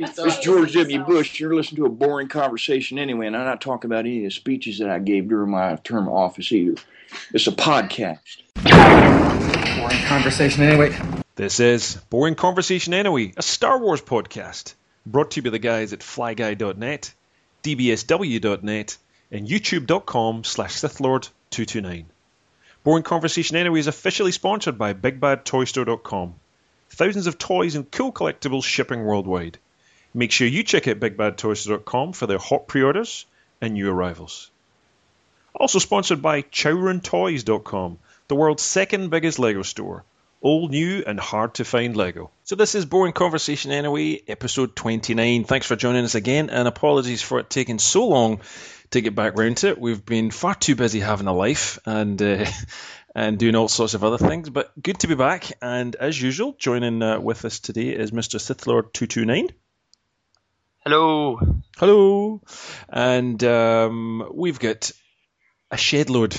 It's George W. Bush. You're listening to a boring conversation anyway, and I'm not talking about any of the speeches that I gave during my term of office either. It's a podcast. Boring conversation anyway. This is Boring Conversation Anyway, a Star Wars podcast, brought to you by the guys at flyguy.net, dbsw.net, and youtube.com slash sithlord229. Boring Conversation Anyway is officially sponsored by bigbadtoystore.com. Thousands of toys and cool collectibles shipping worldwide. Make sure you check out bigbadtoys.com for their hot pre-orders and new arrivals. Also sponsored by chowruntoys.com, the world's second biggest Lego store. All new and hard to find Lego. So this is Boring Conversation Anyway, episode 29. Thanks for joining us again, and apologies for it taking so long to get back round to it. We've been far too busy having a life and uh, and doing all sorts of other things, but good to be back. And as usual, joining uh, with us today is Mr. Sithlord229. Hello. Hello. And um, we've got a shed load,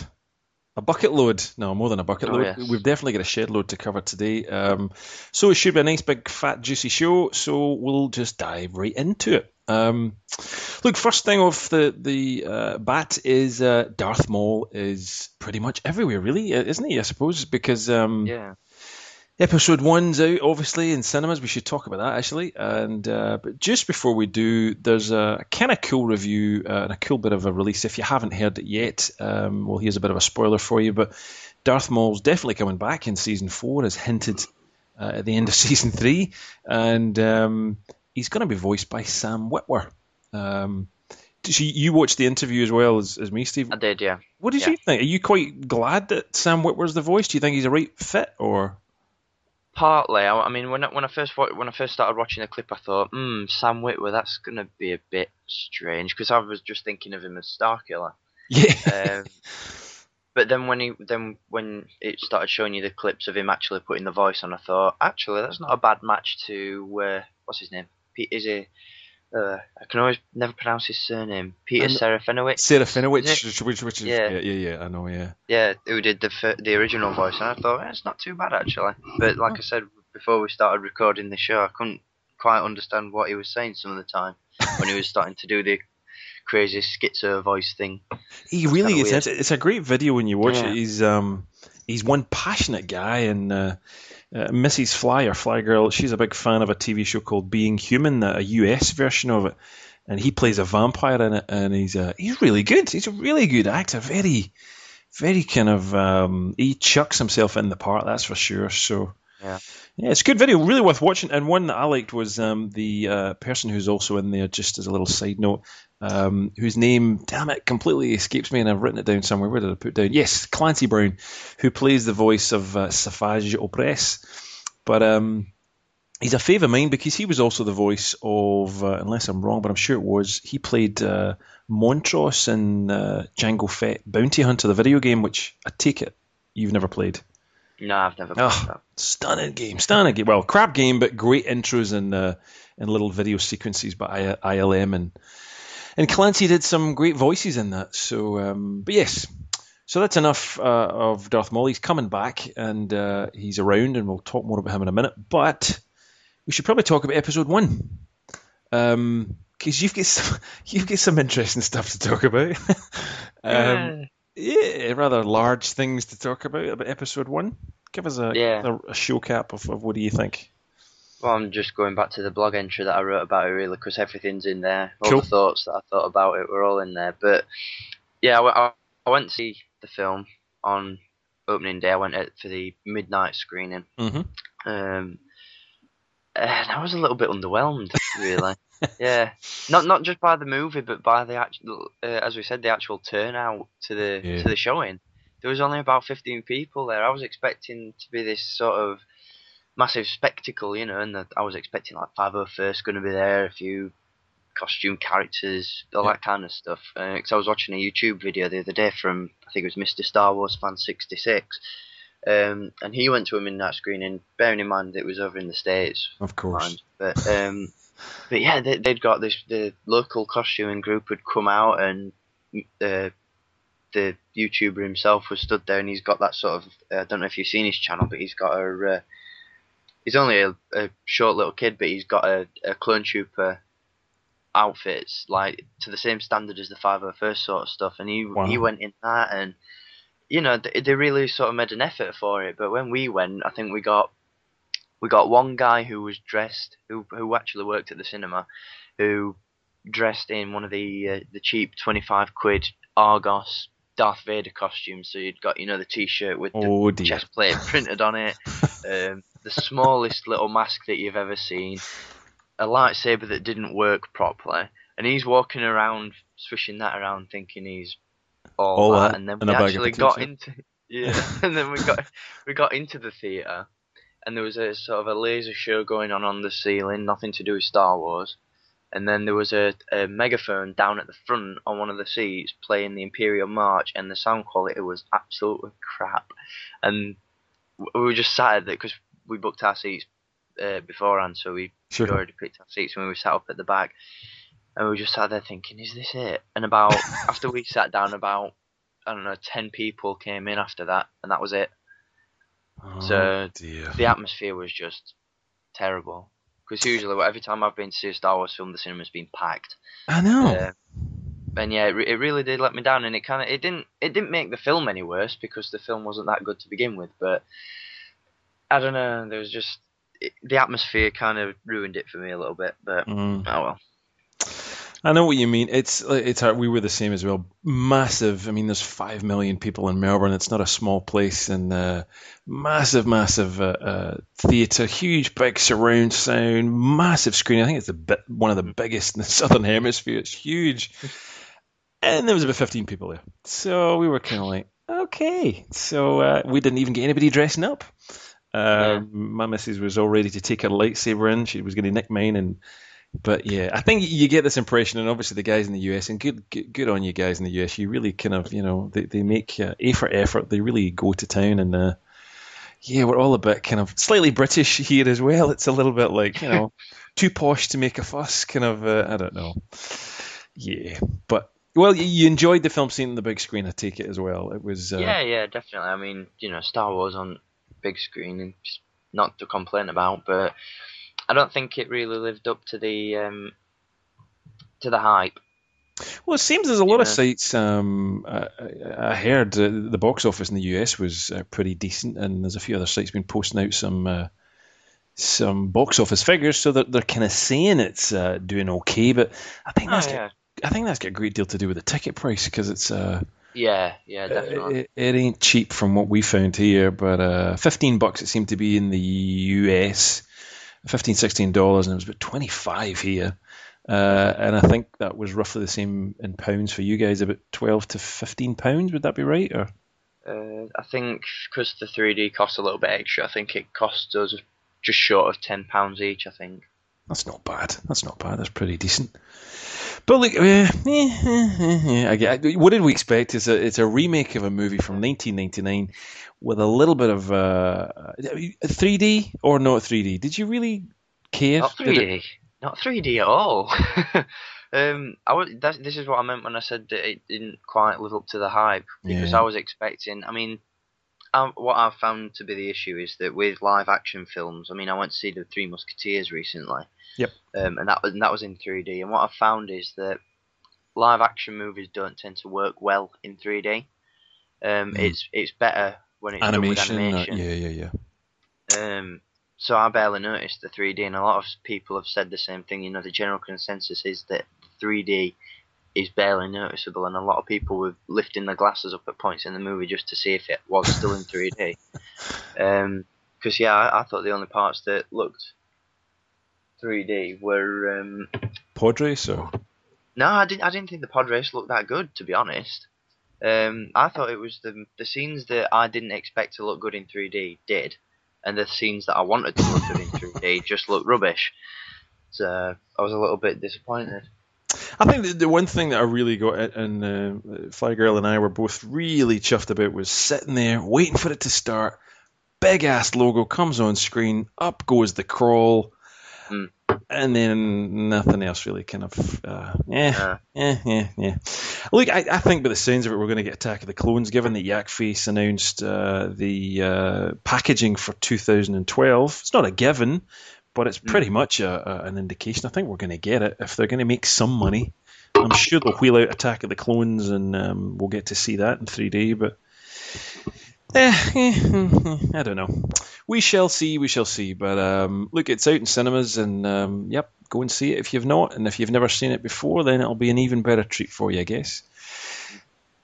a bucket load. No, more than a bucket Oh, load. yes. We've definitely got a shed load to cover today. Um, so it should be a nice, big, fat, juicy show. So we'll just dive right into it. Um, look, first thing off the the uh, bat is uh, Darth Maul is pretty much everywhere, really, uh, isn't he? I suppose because um, Yeah. Episode one's out, obviously, in cinemas. We should talk about that actually. And uh, but just before we do, there's a kind of cool review uh, and a cool bit of a release. If you haven't heard it yet, um, well, here's a bit of a spoiler for you. But Darth Maul's definitely coming back in season four, as hinted uh, at the end of season three, and um, he's going to be voiced by Sam Witwer. Um, you watched the interview as well as, as me, Steve. I did, yeah. What did yeah. you think? Are you quite glad that Sam Witwer's the voice? Do you think he's a right fit, or? Partly. I, I mean, when I, when I first when I first started watching the clip, I thought, hmm, Sam Witwer, that's gonna be a bit strange because I was just thinking of him as Starkiller. Yeah. Um, but then when he then when it started showing you the clips of him actually putting the voice on, I thought, actually, that's not a bad match to uh, what's his name? Pete is he? Uh, I can always never pronounce his surname. Peter And- Serafinowicz. Sarah which, which, is Yeah. yeah. yeah, yeah, I know, yeah. Yeah, who did the the original voice, and I thought eh, it's not too bad actually. But like I said before we started recording the show, I couldn't quite understand what he was saying some of the time when he was starting to do the crazy schizo voice thing. He really is. weird. It's a great video when you watch Yeah. it. He's um he's one passionate guy, and uh, uh, Mrs. Fly or Fly Girl, she's a big fan of a TV show called Being Human, a US version of it, and he plays a vampire in it, and he's uh, he's really good. He's a really good actor. Very, very kind of um, he chucks himself in the part. That's for sure. So. Yeah. Yeah, it's a good video, really worth watching. And one that I liked was um, the uh, person who's also in there, just as a little side note, um, whose name, damn it, completely escapes me, and I've written it down somewhere. Where did I put it down? Yes, Clancy Brown, who plays the voice of uh, Savage Opress. But um, he's a fave of mine because he was also the voice of, uh, unless I'm wrong, but I'm sure it was, he played uh, Montrose in uh, Jango Fett Bounty Hunter, the video game, which I take it you've never played. No, I've never played Oh, that. stunning game, stunning game. Well, crap game, but great intros and uh, and little video sequences by I- ILM and and Clancy did some great voices in that. So, um, but yes, so that's enough uh, of Darth Maul. He's coming back and uh, he's around, and we'll talk more about him in a minute. But we should probably talk about episode one. Um, because you've got some, you've got some interesting stuff to talk about. um, yeah, rather large things to talk about about episode one. Give us a, Yeah. a, a show cap of, of what do you think? Well, I'm just going back to the blog entry that I wrote about it really because everything's in there. All Cool. the thoughts that I thought about it were all in there. But yeah, I went to see the film on opening day. I went for the midnight screening. Mm-hmm. Um, and I was a little bit underwhelmed, really. yeah, not not just by the movie, but by the actual, uh, as we said, the actual turnout to the Yeah. to the showing. There was only about fifteen people there. I was expecting to be this sort of massive spectacle, you know, and that I was expecting like Five O First going to be there, a few costume characters, all Yeah. that kind of stuff. Because I was watching a YouTube video the other day from I think it was Mr. Star Wars Fan sixty six. Um, and he went to a midnight screening, bearing in mind it was over in the States, Of course. mind. But um, but yeah, they, they'd got this. The local costuming group had come out, and uh, the YouTuber himself was stood there, and he's got that sort of. I don't know if you've seen his channel, but he's got a uh, he's only a, a short little kid, but he's got a, a clone trooper outfits like to the same standard as the 501st sort of stuff, and he Wow. he went in that, and you know they, they really sort of made an effort for it. But when we went, I think we got we got one guy who was dressed who who actually worked at the cinema, who dressed in one of the uh, the cheap 25 quid Argos Darth Vader costume. So you'd got you know the t-shirt with the Oh chest plate printed on it, um, the smallest little mask that you've ever seen, a lightsaber that didn't work properly, and he's walking around swishing that around, thinking he's all, All that, that and then and we a bag of actually got into yeah, and then we got we got into the theater, and there was a sort of a laser show going on on the ceiling, nothing to do with Star Wars. And then there was a, a megaphone down at the front on one of the seats playing the Imperial March, and the sound quality was absolutely crap. And we were just sat there because we booked our seats uh, beforehand, so we Sure. already picked our seats when we sat up at the back. And we were just sat there thinking, is this it? And about after we sat down, about I don't know, ten people came in after that, and that was it. Oh, So- dear. The atmosphere was just terrible. Because usually, every time I've been to see a Star Wars film, the cinema's been packed. I know. Uh, and yeah, it, re- it really did let me down, and it kind of it didn't it didn't make the film any worse because the film wasn't that good to begin with. But I don't know, there was just it, the atmosphere kind of ruined it for me a little bit. But Mm. oh well. I know what you mean. It's it's hard. We were the same as well. Massive. I mean, there's five million people in Melbourne. It's not a small place, and uh, massive, massive uh, uh, theatre, huge, big surround sound, massive screen. I think it's the bit, one of the biggest in the southern hemisphere. It's huge, and there was about 15 people there. So we were kind of like, okay. So uh, we didn't even get anybody dressing up. Uh, My missus was all ready to take her lightsaber in. She was going to nick mine, and but yeah, I think you get this impression, and obviously the guys in the US, and good, good, good on you guys in the US. You really kind of, you know, they, they make uh, a for effort. They really go to town, and uh, yeah, we're all a bit kind of slightly British here as well. It's a little bit like you know, too posh to make a fuss, kind of. Uh, I don't know. Yeah, but well, you, enjoyed the film seeing on the big screen. I take it as well. It was. Uh, Yeah, yeah, definitely. I mean, you know, Star Wars on big screen, and not to complain about, but I don't think it really lived up to the um, to the hype. Well, it seems there's a lot of Yeah. sites. Um, I, I heard uh, the box office in the US was uh, pretty decent, and there's a few other sites been posting out some uh, some box office figures, so that they're kind of saying it's uh, doing okay. But I think Oh, that's yeah. got, I think that's got a great deal to do with the ticket price because it's uh, yeah, yeah, definitely. it, it ain't cheap from what we found here. But uh, 15 bucks it seemed to be in the US, 15 16 dollars, and it was about 25 here. Uh, and I think that was roughly the same in pounds for you guys, about 12 to 15 pounds. Would that be right? Or Uh, I think because the 3D costs a little bit extra, I think it cost us just short of ten pounds each. I think. That's not bad. That's not bad. That's pretty decent. But like, uh, eh, eh, eh, eh, what did we expect? It's a it's a remake of a movie from 1999 with a little bit of uh, 3D or not 3D. Did you really care? Not Did 3D. Not 3D at all. um, I was, this is what I meant when I said that it didn't quite live up to the hype because Yeah. I was expecting. I mean, I, what I've found to be the issue is that with live action films, I mean, I went to see the Three Musketeers recently. Yep. Um, and that was and that was in 3D. And what I've found is that live action movies don't tend to work well in 3D. Um, Mm. It's it's better when it's animation. done with uh, yeah, yeah, yeah. Um, so I barely noticed the 3D, and a lot of people have said the same thing. You know, the general consensus is that 3D is barely noticeable, and a lot of people were lifting their glasses up at points in the movie just to see if it was still in 3D. Because yeah, I, I thought the only parts that looked 3D were um, Pod race or no, I didn't. I didn't think the pod race looked that good, to be honest. Um, I thought it was the the scenes that I didn't expect to look good in 3D did, and the scenes that I wanted to look good in 3D just looked rubbish. So I was a little bit disappointed. I think the, the one thing that I really got, and uh, Fly Girl and I were both really chuffed about, was sitting there waiting for it to start. Big ass logo comes on screen, up goes the crawl, Mm. and then nothing else really kind of uh, eh, Uh, eh, eh, yeah. Look, I, I think by the sounds of it, we're going to get Attack of the Clones. Given that Yak Face announced uh, the uh, packaging for 2012, it's not a given, but it's pretty much a, a, an indication. I think we're going to get it if they're going to make some money. I'm sure they'll wheel out Attack of the Clones, and um, we'll get to see that in 3D. But eh, eh, I don't know. We shall see. We shall see. But um, look, it's out in cinemas, and um, yep, go and see it if you've not. And if you've never seen it before, then it'll be an even better treat for you, I guess.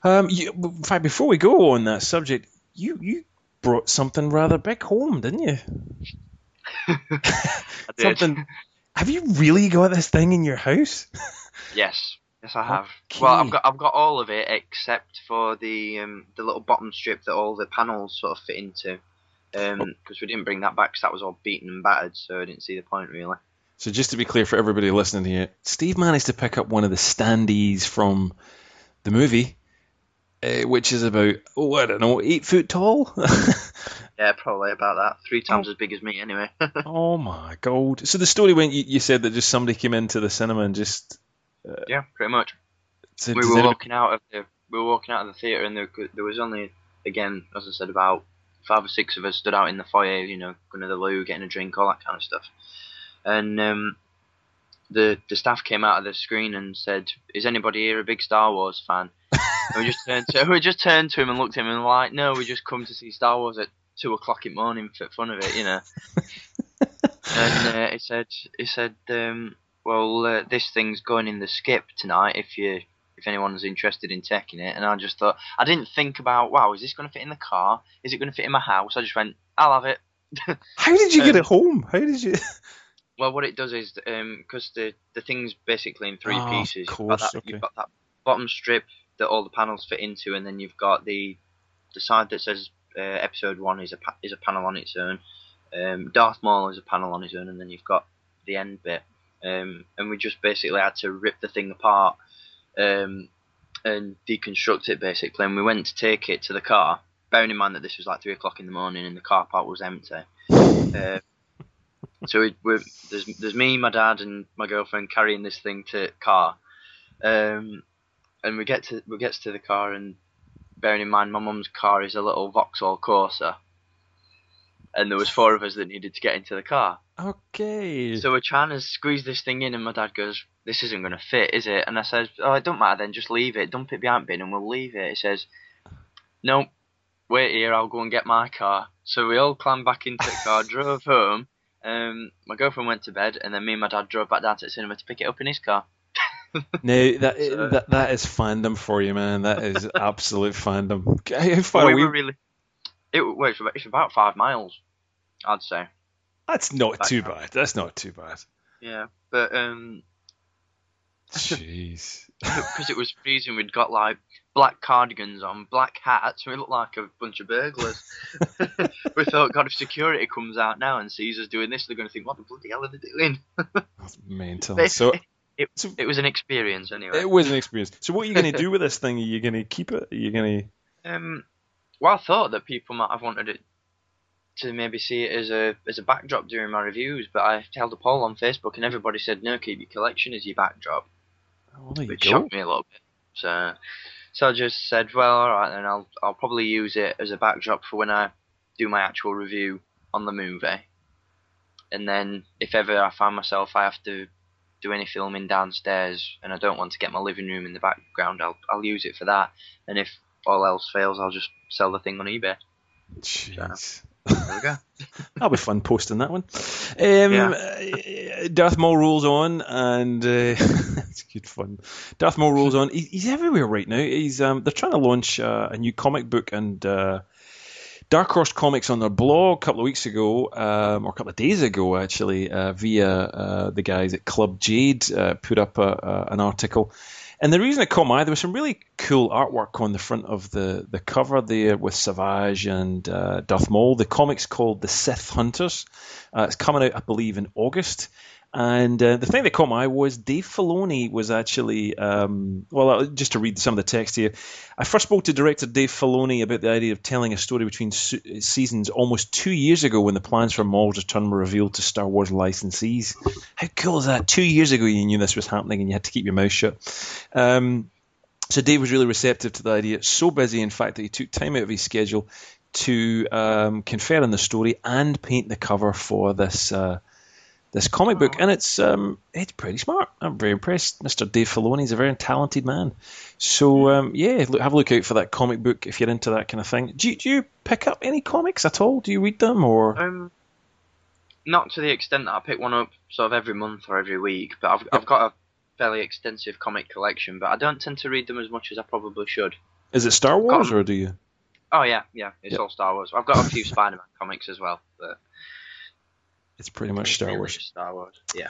Um, you, in fact, before we go on that subject, you you brought something rather big home, didn't you? I did. Something. Have you really got this thing in your house? Yes, yes, I have. Okay. Well, I've got I've got all of it except for the um, the little bottom strip that all the panels sort of fit into. Because we didn't bring that back because that was all beaten and battered, so I didn't see the point really. So just to be clear for everybody listening here, Steve managed to pick up one of the standees from the movie, uh, which is about oh I don't know eight foot tall. Yeah, probably about that. Three times as big as me, anyway. oh my god! So the story went. You, you said that just somebody came into the cinema and just yeah, pretty much. we were anyone-" walking out of the we were walking out of the theater, and there, there was only again, as I said, about five or six of us stood out in the foyer, you know, going to the loo, getting a drink, all that kind of stuff. And um, the the staff came out of the screen and said, "Is anybody here a big Star Wars fan?" and we just turned to we just turned to him and looked at him and were like, "No, we just come to see Star Wars at two o'clock in the morning for fun of it, you know." and uh, he said, he said, um, well, uh, this thing's going in the skip tonight if you if anyone's interested in taking it. And I just thought, I didn't think about, wow, is this going to fit in the car? Is it going to fit in my house? I just went, I'll have it. How did you get um, it home? How did you? Well, what it does is, because the the thing's basically in three Ah, of pieces. You've got, course, that, okay. you've got that bottom strip that all the panels fit into, and then you've got the the side that says uh, Episode One is a pa- is a panel on its own. Um, Darth Maul is a panel on his own, and then you've got the end bit. Um, and we just basically had to rip the thing apart um, and deconstruct it basically. And we went to take it to the car, bearing in mind that this was like three o'clock in the morning and the car park was empty. Uh, so we, there's there's me, my dad, and my girlfriend carrying this thing to car, um, and we get to we get to the car, and bearing in mind my mum's car is a little Vauxhall Corsa, and there was four of us that needed to get into the car. Okay. So we're trying to squeeze this thing in, and my dad goes, "This isn't going to fit, is it?" And I says, "Oh, it don't matter then. Just leave it. Dump it behind bin, and we'll leave it." He says, "Nope. Wait here. I'll go and get my car." So we all climbed back into the car, drove home. Um, my girlfriend went to bed, and then me and my dad drove back down to the cinema to pick it up in his car. Now that, So- that that is fandom for you, man. That is absolute fandom. How far we were really. It well, it's about, it's about five miles, I'd say. That's not too bad. That's not too bad. Yeah, but um, Jeez. because it was freezing, we'd got like black cardigans on, black hats. We looked like a bunch of burglars. we thought, God, if security comes out now and sees us doing this, they're going to think, what the bloody hell are they doing? That's mental. So it, it was an experience anyway. it was an experience. So what are you going to do with this thing? Are you going to keep it? Are you going to? Um, well, I thought that people might have wanted it to maybe see it as a as a backdrop during my reviews, but I held a poll on Facebook and everybody said no, keep your collection as your backdrop. Oh, you which go. shocked me a little bit. So, so I just said, well, all right, then I'll I'll probably use it as a backdrop for when I do my actual review on the movie. And then, if ever I find myself I have to do any filming downstairs and I don't want to get my living room in the background, I'll I'll use it for that. And if all else fails, I'll just sell the thing on eBay. Jeez. There we go. That'll be fun posting that one. Um, uh, Darth Maul rolls on, and uh, it's good fun. Darth Maul rolls on. He, he's everywhere right now. He's um, they're trying to launch uh, a new comic book, and uh, Dark Horse Comics on their blog a couple of weeks ago, um, or a couple of days ago actually, uh, via uh, the guys at Club Jade, uh, put up a, an article. And the reason it caught my eye, there was some really cool artwork on the front of the, the cover there with Savage and uh, Darth Maul. The comic's called The Sith Hunters. Uh, it's coming out, I believe, in August. And uh, the thing that caught my eye was Dave Filoni was actually, um, well, uh, just to read some of the text here. I first spoke to director Dave Filoni about the idea of telling a story between su- seasons almost two years ago when the plans for Maul's return were revealed to Star Wars licensees. How cool is that? Two years ago, you knew this was happening and you had to keep your mouth shut. Um, so Dave was really receptive to the idea. So busy, in fact, that he took time out of his schedule to um, confer on the story and paint the cover for this uh, this comic book, and it's um, it's pretty smart. I'm very impressed. Mr. Dave Filoni is a very talented man. So um, yeah, look, have a look out for that comic book if you're into that kind of thing. Do you, do you pick up any comics at all? Do you read them or? Um, not to the extent that I pick one up sort of every month or every week, but I've I've got a fairly extensive comic collection, but I don't tend to read them as much as I probably should. Is it Star Wars or do you? Oh yeah, yeah, it's Yeah. all Star Wars. I've got a few Spider-Man comics as well, but It's pretty much Star mainly Wars. Star Wars. Yeah.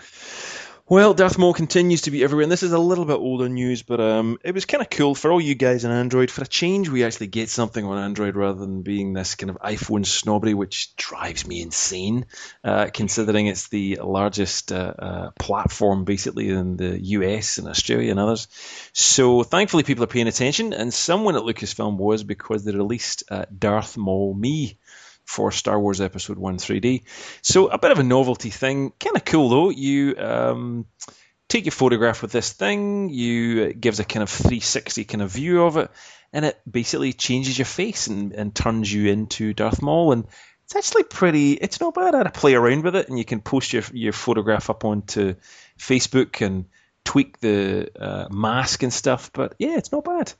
Well, Darth Maul continues to be everywhere, and this is a little bit older news, but um, it was kind of cool for all you guys on Android. For a change, we actually get something on Android rather than being this kind of iPhone snobbery, which drives me insane, uh, considering it's the largest uh, uh, platform basically in the US and Australia and others. So thankfully, people are paying attention, and someone at Lucasfilm was because they released uh, Darth Maul Me for Star Wars Episode 1 3D. So a bit of a novelty thing, kind of cool though. You um, take your photograph with this thing, you it gives a kind of 360 kind of view of it, and it basically changes your face and, and turns you into Darth Maul. And it's actually pretty. It's not bad. I had to play around with it, and you can post your your photograph up onto Facebook and tweak the uh, mask and stuff. But yeah, it's not bad.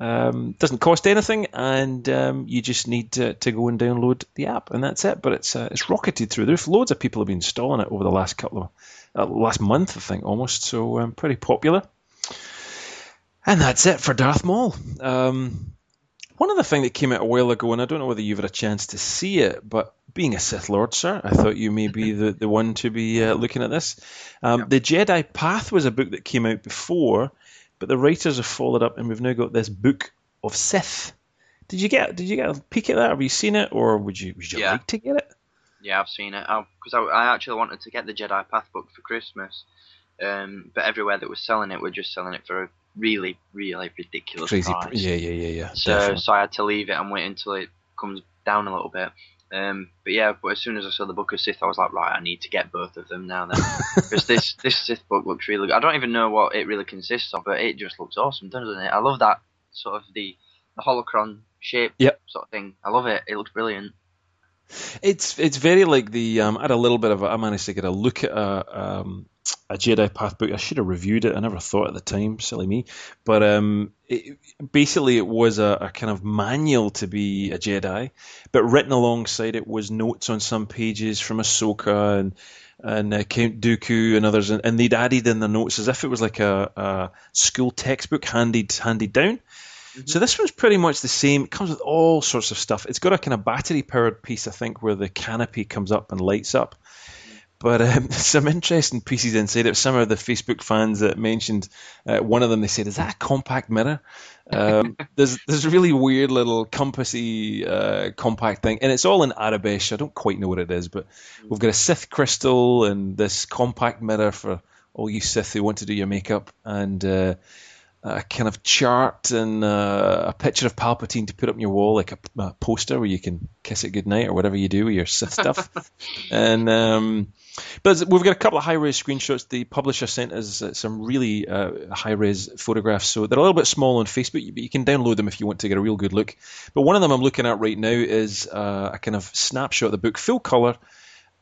Um, doesn't cost anything, and um, you just need to, to go and download the app, and that's it. But it's uh, it's rocketed through the roof. Loads of people have been installing it over the last couple of uh, last month, I think, almost. So um, pretty popular. And that's it for Darth Maul. Um, one other thing that came out a while ago, and I don't know whether you've had a chance to see it, but being a Sith Lord, sir, I thought you may be the, the one to be uh, looking at this. Um, The Jedi Path was a book that came out before, but the writers have followed up, and we've now got this book of Sith. Did you get Did you get a peek at that? Have you seen it, or would you Would you Yeah. like to get it? Yeah, I've seen it. Because I, I actually wanted to get the Jedi Path book for Christmas, um, but everywhere that was selling it were just selling it for a really, really ridiculous Crazy. price. Yeah, yeah, yeah, yeah. So, definitely. so I had to leave it and wait until it comes down a little bit. Um, but yeah, but as soon as I saw the Book of Sith, I was like, right, I need to get both of them now. Then, because this this Sith book looks really. Good. I don't even know what it really consists of, but it just looks awesome, doesn't it? I love that sort of the the holocron shape Yep. sort of thing. I love it. It looks brilliant. It's it's very like the um, I had a little bit of a, I managed to get a look at a um, a Jedi Path book. I should have reviewed it. I never thought at the time, silly me. But um, it, basically, it was a, a kind of manual to be a Jedi, but written alongside it was notes on some pages from Ahsoka and and uh, Count Dooku and others, and, and they'd added in the notes as if it was like a, a school textbook handed handed down. So this one's pretty much the same. It comes with all sorts of stuff. It's got a kind of battery powered piece, I think, where the canopy comes up and lights up. But um, some interesting pieces inside it. Some of the Facebook fans that mentioned uh, one of them, they said, "Is that a compact mirror?" Um, there's there's a really weird little compassy uh, compact thing, and it's all in Aurebesh. I don't quite know what it is, but we've got a Sith crystal and this compact mirror for all you Sith who want to do your makeup, and uh, a kind of chart and uh, a picture of Palpatine to put up on your wall, like a, a poster where you can kiss it goodnight or whatever you do with your Sith stuff. and um, but we've got a couple of high res screenshots. The publisher sent us uh, some really uh, high res photographs, so they're a little bit small on Facebook, but you can download them if you want to get a real good look. But one of them I'm looking at right now is uh, a kind of snapshot of the book, full color.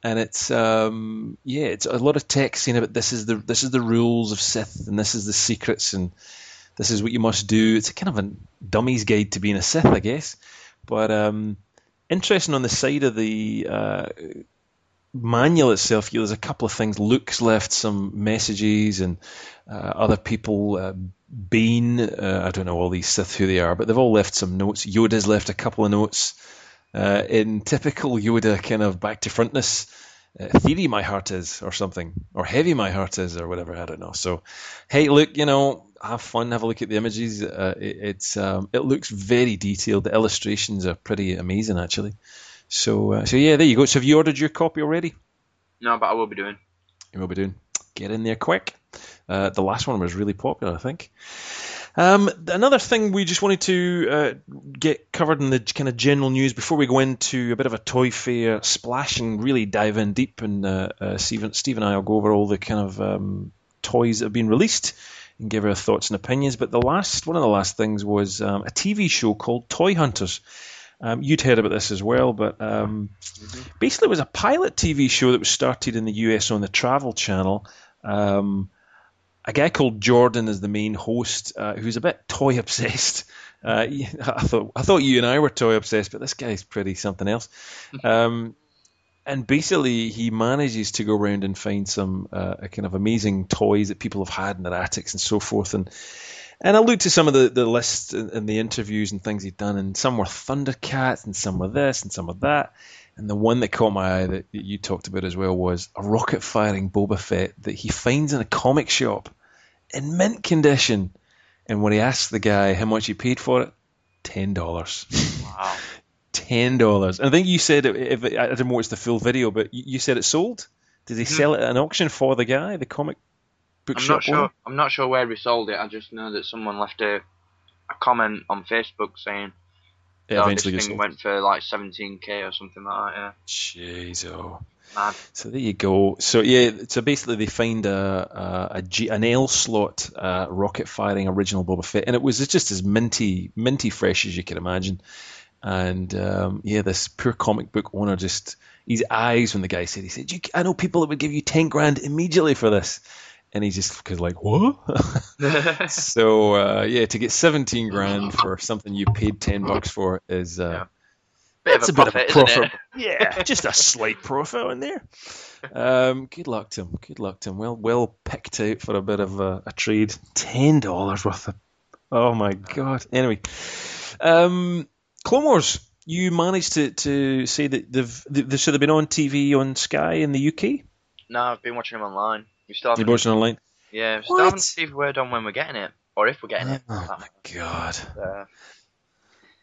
And it's um, yeah, it's a lot of text saying about this is the this is the rules of Sith and this is the secrets and this is what you must do. It's a kind of a dummy's guide to being a Sith, I guess. But um, interesting on the side of the uh, manual itself, you know, there's a couple of things. Luke's left some messages, and uh, other people, uh, Bane, uh, I don't know all these Sith who they are, but they've all left some notes. Yoda's left a couple of notes. Uh, in typical Yoda kind of back to frontness, uh, theory my heart is, or something, or heavy my heart is, or whatever. I don't know. So, hey, look, you know, have fun, have a look at the images. Uh, it, it's um, it looks very detailed. The illustrations are pretty amazing, actually. So, uh, so yeah, there you go. So, have you ordered your copy already? No, but I will be doing. You will be doing. get in there quick. Uh, the last one was really popular, I think. Um, another thing we just wanted to uh, get covered in the kind of general news before we go into a bit of a toy fair splash and really dive in deep, and uh, uh, Steve, Steve and I will go over all the kind of um, toys that have been released and give our thoughts and opinions. But the last one of the last things was um, a TV show called Toy Hunters. Um, you'd heard about this as well, but um, mm-hmm. basically it was a pilot TV show that was started in the US on the Travel Channel. Um, a guy called Jordan is the main host, uh, who's a bit toy obsessed. Uh, I thought I thought you and I were toy obsessed, but this guy's pretty something else. Um, and basically, he manages to go around and find some uh, kind of amazing toys that people have had in their attics and so forth. And and I looked at some of the, the lists and, the interviews and things he'd done, and some were Thundercats, and some were this, and some were that. And the one that caught my eye that you talked about as well was a rocket firing Boba Fett that he finds in a comic shop in mint condition. And when he asks the guy how much he paid for it, ten dollars. Wow. Ten dollars. And I think you said if it, I didn't watch the full video, but you said it sold. Did he mm-hmm. sell it at an auction for the guy, the comic book I'm shop not sure. Owner? I'm not sure where he sold it. I just know that someone left a a comment on Facebook saying yeah, oh, this thing went for like 17k or something like that. Yeah. Jeez, oh. So there you go. So yeah, so basically they find a, a, a G, an L slot uh, rocket firing original Boba Fett, and it was just as minty, minty fresh as you can imagine. And um, yeah, this poor comic book owner just his eyes when the guy said he said, "I know people that would give you ten grand immediately for this." and he just cause like what? so uh, yeah, to get seventeen grand for something you paid ten bucks for is uh, yeah. Bit a, a profit, bit of a profit. yeah, just a slight profit in there. Um, good luck to him. Good luck to him. Well, well picked out for a bit of a, a trade. Ten dollars worth of. Oh my god. Anyway, um, Clone Wars. You managed to, to say that they've they, should have been on TV on Sky in the UK. No, I've been watching them online. We still haven't. You watching online? Yeah, we still what? haven't received word on when we're getting it, or if we're getting it. Oh my god. Uh,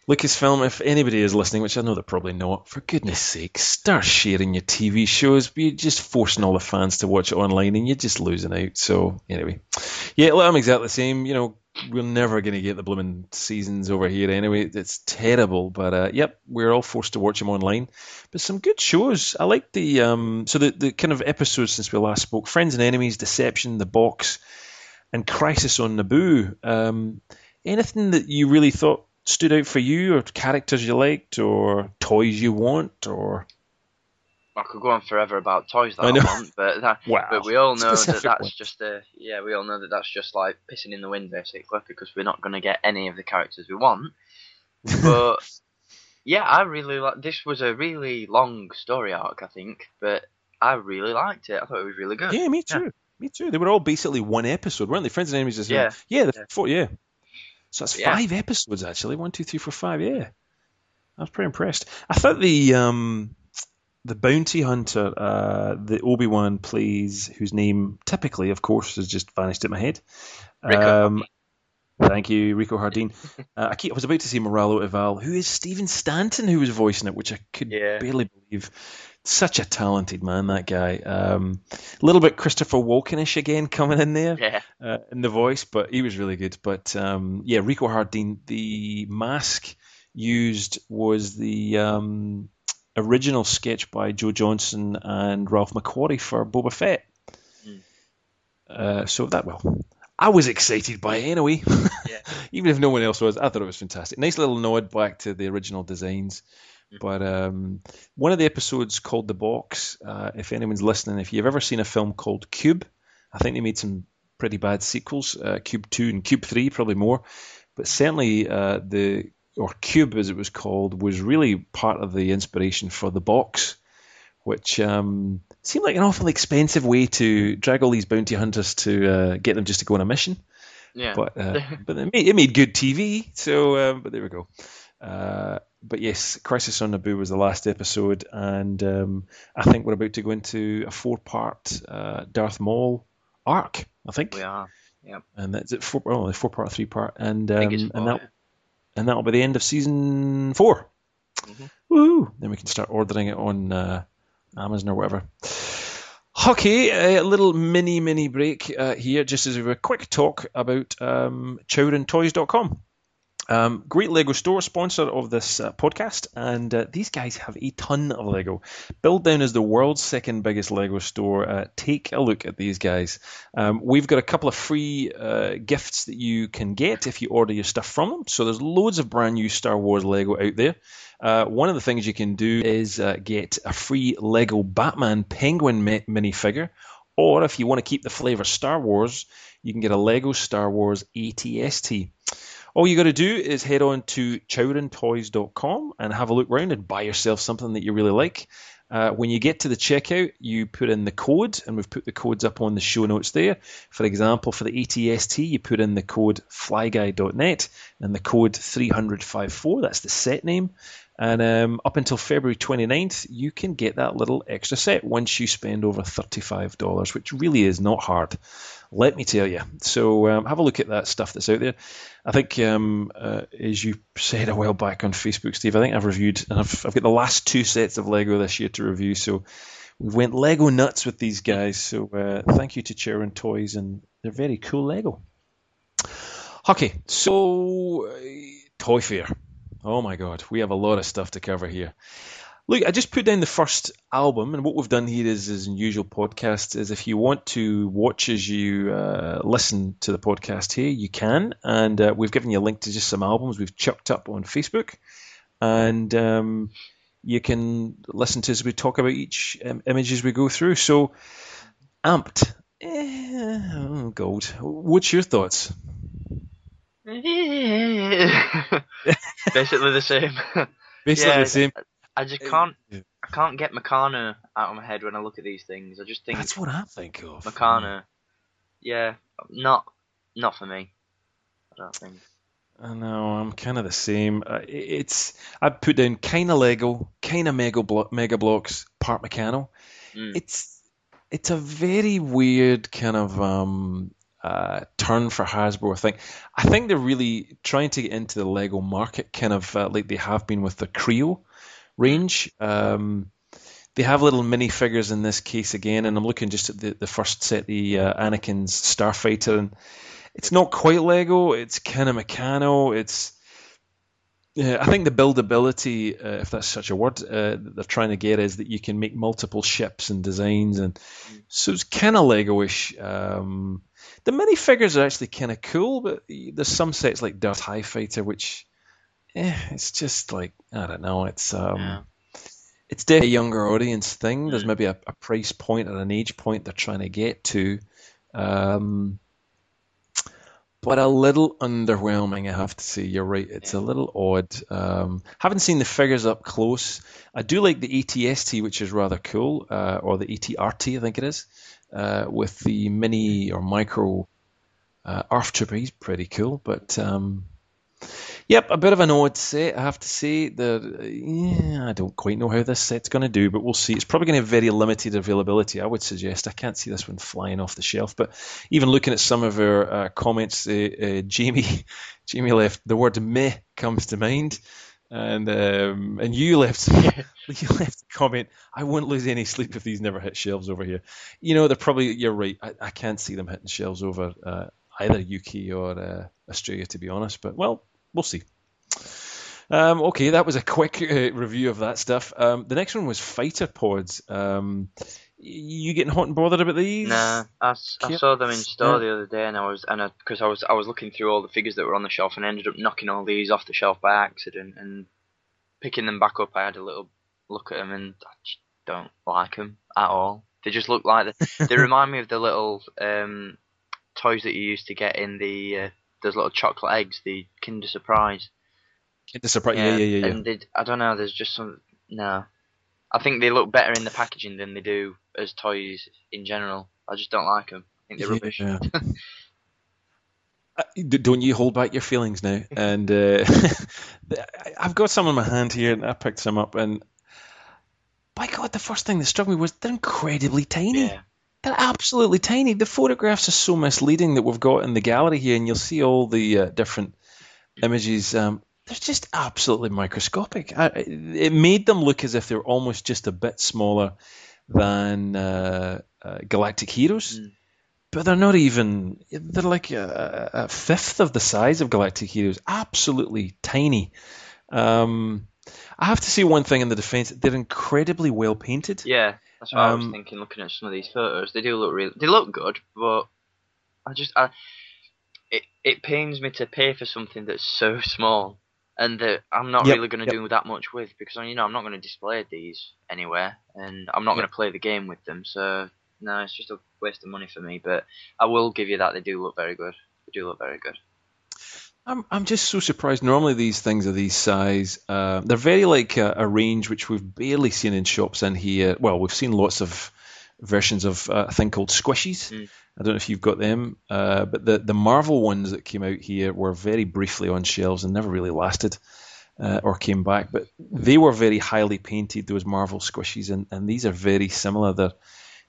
Lucasfilm, if anybody is listening, which I know they're probably not, for goodness sake, start sharing your TV shows. You're just forcing all the fans to watch it online and you're just losing out. So, anyway. Yeah, I'm exactly the same. You know, we're never going to get the blooming seasons over here anyway. It's terrible. But, uh, yep, we're all forced to watch them online. But some good shows. I like the, um, so the, the kind of episodes since we last spoke Friends and Enemies, Deception, The Box, and Crisis on Naboo. Um, anything that you really thought stood out for you, or characters you liked, or toys you want, or? I could go on forever about toys that I, I want, but that, wow. but we all know Specific that that's just a yeah, we all know that that's just like pissing in the wind basically because we're not going to get any of the characters we want. But yeah, I really like. This was a really long story arc, I think, but I really liked it. I thought it was really good. Yeah, me too. Yeah. Me too. They were all basically one episode, weren't they? Friends and enemies. Yeah. Yeah, the yeah. Four, yeah. So that's yeah. five episodes actually. One, two, three, four, five. Yeah, I was pretty impressed. I thought the um, the bounty hunter, uh, the Obi Wan plays, whose name typically, of course, has just vanished in my head. Um, thank you, Rako Hardeen. uh, I, keep, I was about to say Moralo Eval, who is Stephen Stanton, who was voicing it, which I could yeah. barely believe such a talented man, that guy. Um, a little bit Christopher Walkenish again coming in there yeah. uh, in the voice, but he was really good. But um, yeah, Rako Hardeen, the mask used was the um, original sketch by Joe Johnston and Ralph McQuarrie for Boba Fett. Mm. Uh, so that well, I was excited by it anyway. Yeah. Even if no one else was, I thought it was fantastic. Nice little nod back to the original designs. But um, one of the episodes called The Box, uh, if anyone's listening, if you've ever seen a film called Cube, I think they made some pretty bad sequels, uh, Cube 2 and Cube 3, probably more. But certainly uh, the, or Cube as it was called, was really part of the inspiration for The Box, which um, seemed like an awfully expensive way to drag all these bounty hunters to uh, get them just to go on a mission. Yeah. But, uh, but it made, it made good TV, so, um, but there we go. Uh, but yes, Crisis on Naboo was the last episode, and um, I think we're about to go into a four-part uh, Darth Maul arc. I think we are. Yeah. And that's it. Four, oh, four-part, three-part, and um, and that and that'll be the end of season 4 mm-hmm. Woo! Then we can start ordering it on uh, Amazon or whatever. Okay, a little mini mini break uh, here, just as a quick talk about um, ChowdenToys.com. Um, great Lego store, sponsor of this uh, podcast, and uh, these guys have a ton of Lego. Built down as the world's second biggest Lego store, uh, take a look at these guys. Um, we've got a couple of free uh, gifts that you can get if you order your stuff from them. So there's loads of brand new Star Wars Lego out there. Uh, one of the things you can do is uh, get a free Lego Batman Penguin mi- minifigure, or if you want to keep the flavor Star Wars, you can get a Lego Star Wars ATST. All you got to do is head on to chowdentoys.com and have a look around and buy yourself something that you really like. Uh, when you get to the checkout, you put in the code, and we've put the codes up on the show notes there. For example, for the ATST, you put in the code flyguy.net and the code 30054. That's the set name. And um, up until February 29th, you can get that little extra set once you spend over $35, which really is not hard. Let me tell you. So um, have a look at that stuff that's out there. I think, um, uh, as you said a while back on Facebook, Steve, I think I've reviewed, and I've, I've got the last two sets of Lego this year to review. So we went Lego nuts with these guys. So uh, thank you to Chowden Toys, and they're very cool Lego. Okay, so uh, Toy Fair. Oh my God, we have a lot of stuff to cover here. Look, I just put down the first album, and what we've done here is, as in usual podcasts, is if you want to watch as you uh, listen to the podcast here, you can, and uh, we've given you a link to just some albums we've chucked up on Facebook, and um, you can listen to as we talk about each um, image as we go through. So, Amped, eh, oh, gold. What's your thoughts? Basically the same. Basically Yeah, the same. I just can't. I can't get Meccano out of my head when I look at these things. I just think That's what I think of. Meccano. Yeah, not not for me. I don't think. I know I'm kind of the same. Uh, it's I put down kind of Lego, kind of Mega Blo- Mega Bloks, part Meccano. Mm. It's it's a very weird kind of um, uh, turn for Hasbro. I think I think they're really trying to get into the Lego market, kind of uh, like they have been with the Kre-O range. Um, they have little minifigures in this case again, and I'm looking just at the, the first set, the uh, Anakin's Starfighter, and it's not quite Lego. It's kind of Meccano. It's yeah, I think the buildability, uh, if that's such a word, uh, they're trying to get is that you can make multiple ships and designs, and so it's kind of Lego-ish. Um, the minifigures are actually kind of cool, but there's some sets like Darth High Fighter, which, eh, it's just like I don't know. It's um, Yeah. it's definitely a younger audience thing. There's Mm. maybe a, a price point or an age point they're trying to get to. Um, but a little underwhelming, I have to say. You're right. It's a little odd. Um, haven't seen the figures up close. I do like the ATST, which is rather cool, uh, or the ATRT, I think it is, uh, with the mini or micro uh, ARF Trooper. He's pretty cool, but um, Yep, a bit of an odd set, I have to say. The yeah, I don't quite know how this set's going to do, but we'll see. It's probably going to have very limited availability, I would suggest. I can't see this one flying off the shelf, but even looking at some of our uh, comments, uh, uh, Jamie, Jamie left the word "meh" comes to mind, and um, and you left you left a comment. I wouldn't lose any sleep if these never hit shelves over here. You know, they're probably you're right. I, I can't see them hitting shelves over uh, either UK or uh, Australia, to be honest. But well, we'll see. Um, okay, that was a quick uh, review of that stuff. Um, the next one was fighter pods. Um, you getting hot and bothered about these? Nah, I, I saw them in store Yeah. the other day, and I was and because I, was I was looking through all the figures that were on the shelf, and I ended up knocking all these off the shelf by accident, and picking them back up. I had a little look at them, and I just don't like them at all. They just look like the, they remind me of the little um, toys that you used to get in the uh, those little chocolate eggs, the Kinder Surprise. Kinder Surprise. Yeah, yeah, yeah, yeah. And they, I don't know. There's just some no. I think they look better in the packaging than they do as toys in general. I just don't like them. I think they're rubbish. Yeah. Uh, Don't you hold back your feelings now? And uh, I've got some in my hand here, and I picked some up. And by God, the first thing that struck me was they're incredibly tiny. Yeah. They're absolutely tiny. The photographs are so misleading that we've got in the gallery here, and you'll see all the uh, different images. Um, they're just absolutely microscopic. I, it made them look as if they were almost just a bit smaller than uh, uh, Galactic Heroes, Mm. but they're not even. They're like a, a fifth of the size of Galactic Heroes. Absolutely tiny. Um, I have to say one thing in the defense: they're incredibly well painted. Yeah, that's what I was Um, thinking. Looking at some of these photos, they do look really. They look good, but I just I, it it pains me to pay for something that's so small and that I'm not Yep, really going to yep. do that much with because you know I'm not going to display these anywhere, and I'm not going to play the game with them. So no, it's just a waste of money for me. But I will give you that they do look very good. They do look very good. I'm I'm just so surprised. Normally these things are these size. Uh, they're very like a, a range which we've barely seen in shops in here. Well, we've seen lots of versions of uh, a thing called squishies. Mm. I don't know if you've got them, uh, but the the Marvel ones that came out here were very briefly on shelves and never really lasted uh, or came back. But they were very highly painted. Those Marvel squishies, and, and these are very similar. They're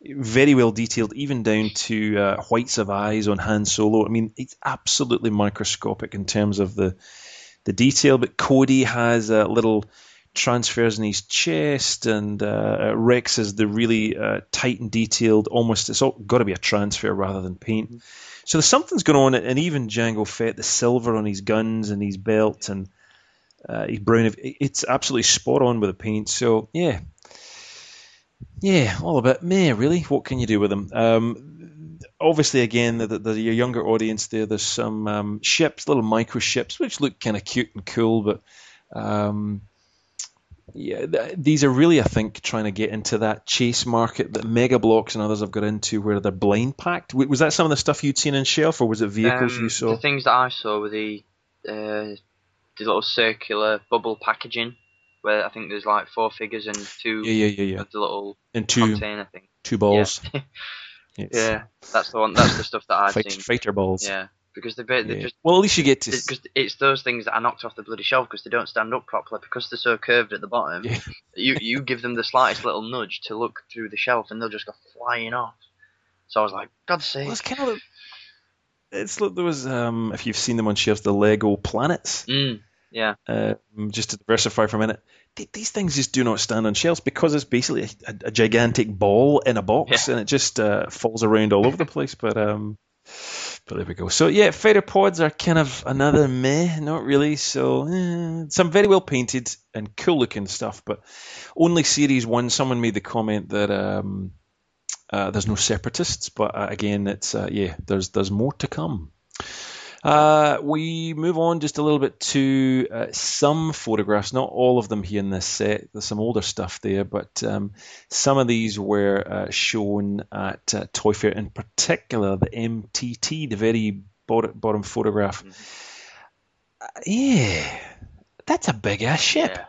very well detailed, even down to uh, whites of eyes on Han Solo. I mean, it's absolutely microscopic in terms of the the detail. But Cody has uh, little transfers in his chest, and uh, Rex is the really uh, tight and detailed. Almost, it's all got to be a transfer rather than paint. So there's something's going on, and even Jango Fett, the silver on his guns and his belt, and uh, his brown. It's absolutely spot on with the paint. So yeah, yeah, all about meh, really. What can you do with them? Um, obviously, again, the, the, the your younger audience there, there's some um, ships, little micro ships, which look kind of cute and cool, but um, yeah, th- these are really, I think, trying to get into that chase market that Mega Bloks and others have got into, where they're blind packed. W- Was that some of the stuff you'd seen in shelf, or was it vehicles Um, you saw? The things that I saw were the uh, the little circular bubble packaging, where I think there's like four figures and two Yeah, yeah, yeah, yeah. the little And two container thing. two balls. Yeah. Yes. yeah, that's the one. That's the stuff that I've Fight, seen. fighter balls. Yeah, because they Yeah. just Well, at least you get to. because it's those things that are knocked off the bloody shelf because they don't stand up properly because they're so curved at the bottom. Yeah. You you give them the slightest little nudge to look through the shelf and they'll just go flying off. So I was like, God's sake. Well, it's kind of. It's like there was, um, if you've seen them on shelves, the Lego planets. Mm, yeah, Um, just to diversify for a minute, th- these things just do not stand on shelves because it's basically a, a gigantic ball in a box, and it just uh, falls around all over the place. But um, but there we go. So yeah, fighter pods are kind of another meh, not really. So eh, some very well painted and cool looking stuff, but only series one. Someone made the comment that um, uh, there's no separatists, but uh, again, it's uh, yeah, there's there's more to come. Uh, we move on just a little bit to uh, some photographs, not all of them here in this set. There's some older stuff there, but um, some of these were uh, shown at uh, Toy Fair, in particular the MTT, the very bottom, bottom photograph. Uh, yeah, that's a big ass ship yeah.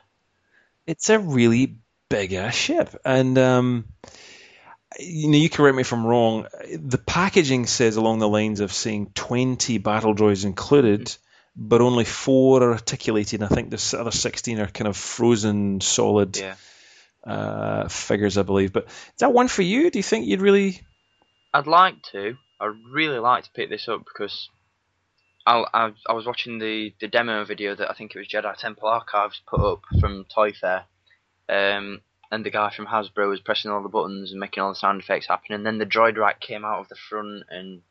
it's a really big ass ship, and um, you know you correct me if I'm wrong. The packaging says along the lines of saying 20 battle droids included, but only four are articulated. I think the other 16 are kind of frozen solid Yeah. uh, figures, I believe. But is that one for you? Do you think you'd really? I'd like to. I'd really like to pick this up because I, I, I was watching the, the demo video that I think it was Jedi Temple Archives put up from Toy Fair. Um, and the guy from Hasbro was pressing all the buttons and making all the sound effects happen. And then the droid rack came out of the front and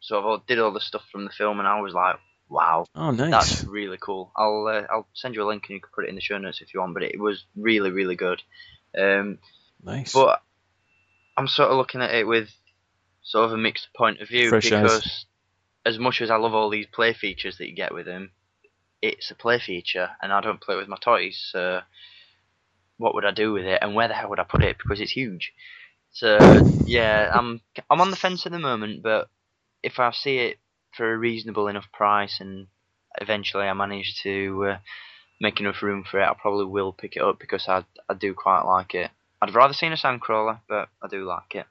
sort of did all the stuff from the film. And I was like, wow, Oh, nice. that's really cool. I'll uh, I'll send you a link and you can put it in the show notes if you want. But it was really really good. Um, nice. but I'm sort of looking at it with sort of a mixed point of view Fresh eyes. because as much as I love all these play features that you get with them, it's a play feature and I don't play with my toys. So what would I do with it and where the hell would I put it because it's huge. So yeah, I'm I'm on the fence at the moment, but if I see it for a reasonable enough price and eventually I manage to uh, make enough room for it, I probably will pick it up because I I do quite like it. I'd rather seen a sandcrawler, but I do like it.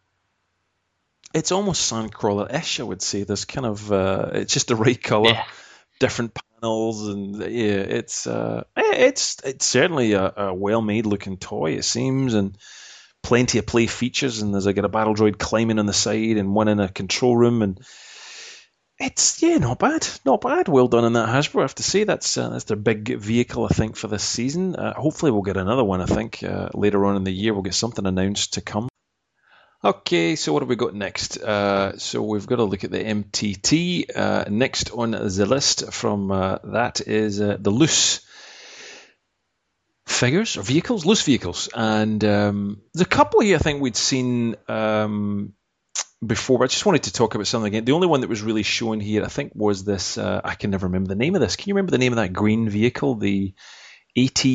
it's almost Sandcrawler-ish, I would say. There's kind of uh, it's just the right color. Yeah, different panels and yeah it's uh it's it's certainly a, a well-made looking toy it seems and plenty of play features and there's like a battle droid climbing on the side and one in a control room and it's yeah not bad not bad. Well done in that Hasbro. I have to say that's uh, that's their big vehicle I think for this season. Uh, hopefully we'll get another one I think uh, later on in the year we'll get something announced to come Okay, so what have we got next? Uh, so we've got to look at the MTT. Uh, next on the list from uh, that is uh, the loose figures or vehicles, loose vehicles, and um, there's a couple here I think we'd seen um, before, but I just wanted to talk about something again. The only one that was really shown here, I think, was this. Uh, I can never remember the name of this. Can you remember the name of that green vehicle? The AT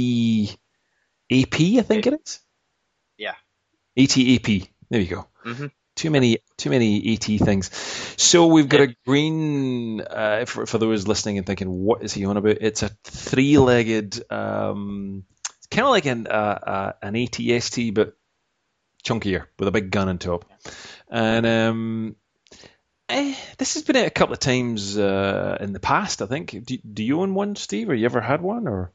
AP, I think it is. Yeah. ATAP. There you go. Mhm. Too many, too many AT things. So we've got a green. Uh, for, for those listening and thinking, what is he on about? It's a three-legged. Um, it's kind of like an uh, uh, an ATST, but chunkier with a big gun on top. And um, eh, this has been out a couple of times uh, in the past. I think. Do, do you own one, Steve? Or you ever had one? Or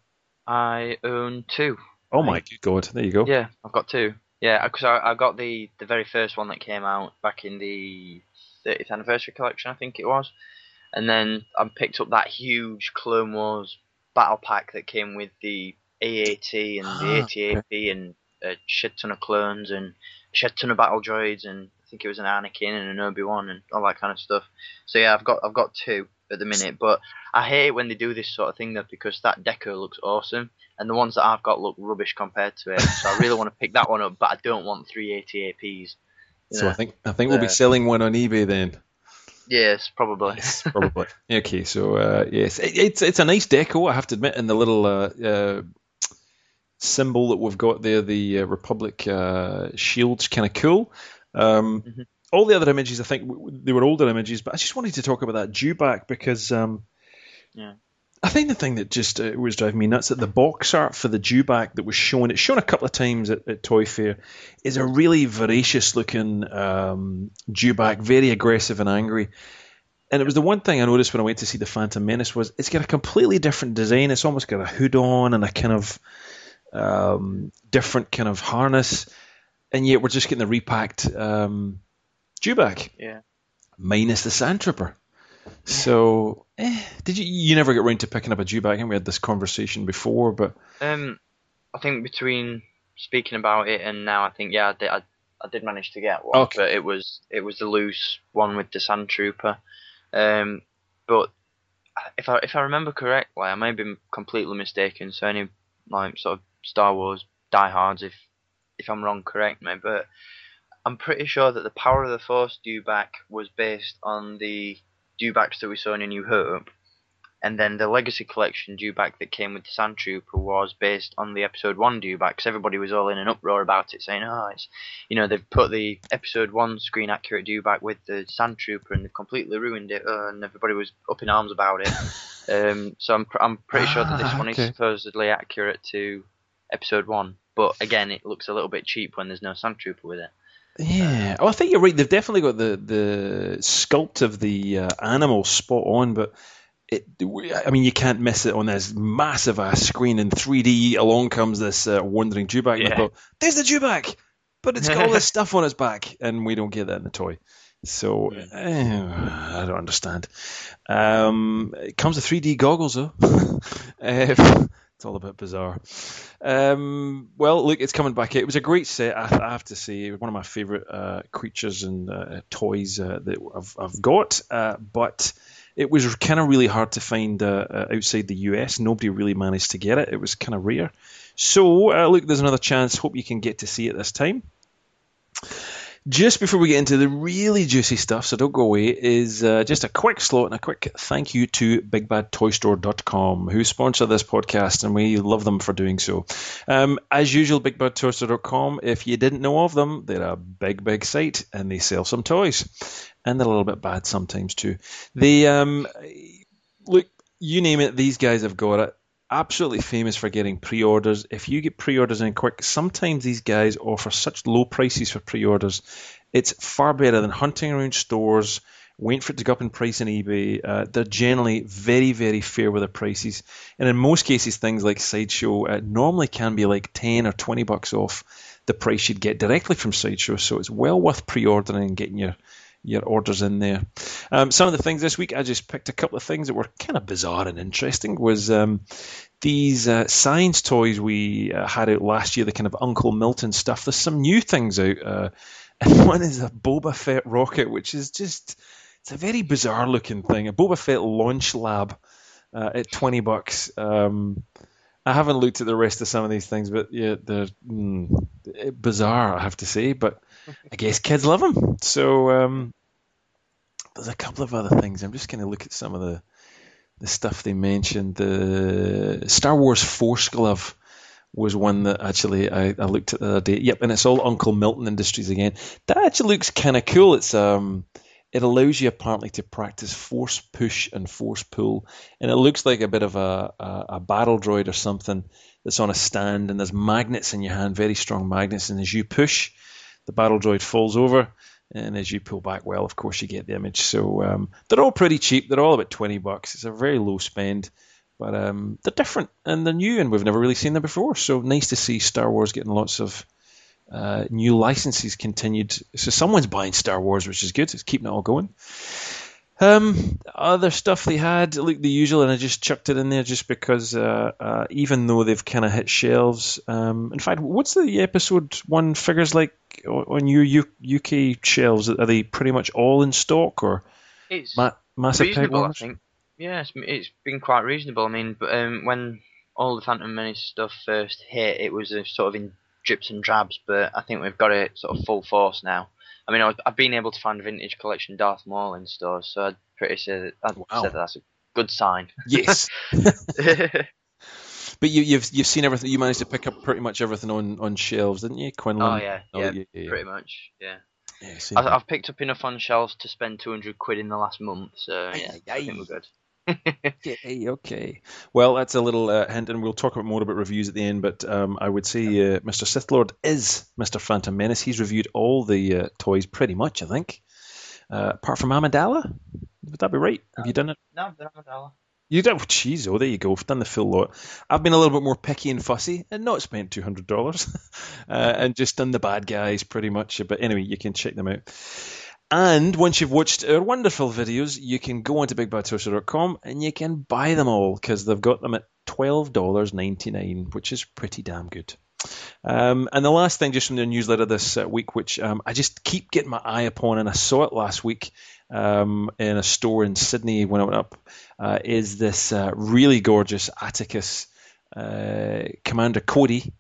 I own two. oh my good god, there you go. Yeah, I've got two. Yeah, because I, I got the the very first one that came out back in the 30th anniversary collection, I think it was, and then I picked up that huge Clone Wars battle pack that came with the AAT and the Ah, ATAP and a shit ton of clones and a shit ton of battle droids and I think it was an Anakin and an Obi Wan and all that kind of stuff. So yeah, I've got I've got two at the minute, but I hate when they do this sort of thing though because that deco looks awesome and the ones that I've got look rubbish compared to it. So I really want to pick that one up, but I don't want three ATAPs. you So I think I think we'll be Uh, selling one on eBay then. yes, probably. Yes, probably. okay, so uh, yes, it, it's it's a nice deco, I have to admit, and the little uh, uh, symbol that we've got there, the uh, Republic uh, shield's kind of cool. Um, Mhm. All the other images, I think they were older images, but I just wanted to talk about that dewback because um, Yeah. I think the thing that just uh, was driving me nuts that the box art for the dewback that was shown, it's shown a couple of times at, at Toy Fair, is a really voracious looking um, dewback, very aggressive and angry. And it was the one thing I noticed when I went to see the Phantom Menace was it's got a completely different design. It's almost got a hood on and a kind of um, different kind of harness, and yet we're just getting the repacked um, dewback Yeah. minus the Sand Trooper. So, eh, did you you never get round to picking up a? I think we had this conversation before, but Um, I think between speaking about it and now, I think yeah, I did, I, I did manage to get one, Okay. but it was it was the loose one with the Sand Trooper. Um, but if I if I remember correctly, I may have been completely mistaken. So any like sort of Star Wars diehards, if if I'm wrong, correct me. But I'm pretty sure that the Power of the Force dewback was based on the dewbacks that we saw in A New Hope. And then the Legacy Collection dewback that came with the Sand Trooper was based on the Episode One dewback, because everybody was all in an uproar about it, saying, "Oh, it's you know they've put the Episode One screen accurate dewback with the Sand Trooper and they've completely ruined it," uh, and everybody was up in arms about it. um, so I'm pr- I'm pretty sure that this one okay. is supposedly accurate to Episode One, but again, it looks a little bit cheap when there's no Sand Trooper with it. Yeah, oh, I think you're right. They've definitely got the the sculpt of the uh, animal spot on, but it, I mean, you can't miss it on this massive ass screen in 3D. Along comes this uh, wandering dewback, Yeah. thought, "There's the dewback," but it's got all this stuff on its back, and we don't get that in the toy. So eh, I don't understand. Um, it comes with 3D goggles though. Eh, it's all a bit bizarre. Um, well, look, it's coming back. It was a great set, I, I have to say. It was One of my favourite uh, creatures and uh, toys uh, that I've, I've got. Uh, but it was kind of really hard to find uh, uh, outside the US. Nobody really managed to get it. It was kind of rare. So, look, there's another chance. Hope you can get to see it this time. Just before we get into the really juicy stuff, so don't go away, is uh, just a quick slot and a quick thank you to BigBadToyStore.com, who sponsor this podcast, and we love them for doing so. Um, as usual, BigBadToyStore.com, if you didn't know of them, they're a big, big site, and they sell some toys, and they're a little bit bad sometimes too. They um, look, you name it, these guys have got it absolutely famous for getting pre-orders. If you get pre-orders in quick, sometimes these guys offer such low prices for pre-orders. It's far better than hunting around stores, waiting for it to go up in price on eBay. Uh, they're generally very, very fair with their prices, and in most cases, things like Sideshow uh, normally can be like ten or twenty bucks off the price you'd get directly from Sideshow. So it's well worth pre-ordering and getting your your orders in there. Um, some of the things this week, I just picked a couple of things that were kind of bizarre and interesting. Was um, these uh, science toys we uh, had out last year, the kind of Uncle Milton stuff. There's some new things out. Uh, and one is a Boba Fett rocket, which is just it's a very bizarre looking thing. A Boba Fett launch lab uh, at twenty bucks. Um, I haven't looked at the rest of some of these things, but yeah, they're mm, bizarre, I have to say. But I guess kids love them. So um, there's a couple of other things. I'm just going to look at some of the the stuff they mentioned. The Star Wars Force Glove was one that actually I, I looked at the other day. Yep, and it's all Uncle Milton Industries again. That actually looks kind of cool. It's um, it allows you apparently to practice force push and force pull, and it looks like a bit of a, a, a battle droid or something that's on a stand, and there's magnets in your hand, very strong magnets, and as you push, the battle droid falls over, and as you pull back, well, of course, you get the image. So um, they're all pretty cheap. They're all about twenty bucks. It's a very low spend. But um, they're different and they're new, and we've never really seen them before. So nice to see Star Wars getting lots of uh, new licenses continued. So someone's buying Star Wars, which is good. It's keeping it all going. Um, other stuff they had, like the usual, and I just chucked it in there just because, uh, uh, even though they've kind of hit shelves. Um, in fact, what's the episode one figures like on your U- UK shelves? Are they pretty much all in stock or It's ma- massive reasonable, I think. Yeah, it's, it's been quite reasonable. I mean, but um, when all the Phantom Menace stuff first hit, it was sort of in drips and drabs. But I think we've got it sort of full force now. I mean, I, I've been able to find vintage collection Darth Maul in stores, so I'd pretty say that, I'd Wow. say that that's a good sign. Yes. But you, you've you've seen everything. You managed to pick up pretty much everything on, on shelves, didn't you, Quinlan? oh yeah, Oh, yeah, yeah, yeah. pretty much, yeah. Yeah, I, I've, picked up enough on shelves to spend 200 quid in the last month, so yeah, Aye, I think aye. we're good. Okay, okay. Well, that's a little uh, hint, and we'll talk about more about reviews at the end. But um, I would say uh, Mr. Sith Lord is Mr. Phantom Menace. He's reviewed all the uh, toys pretty much, I think, uh, apart from Amidala. Would that be right? Have you done it? No, they're not a dollar. You did. Jeez, oh, there you go. I've done the full lot. I've been a little bit more picky and fussy, and not spent two hundred dollars, uh, and just done the bad guys pretty much. But anyway, you can check them out. And once you've watched our wonderful videos, you can go onto bigbadtoystore.com and you can buy them all because they've got them at twelve dollars ninety nine, which is pretty damn good. Um, and the last thing, just from the newsletter this uh, week, which um, I just keep getting my eye upon, and I saw it last week um, in a store in Sydney when I went up, uh, is this uh, really gorgeous Attakus uh, Commander Cody,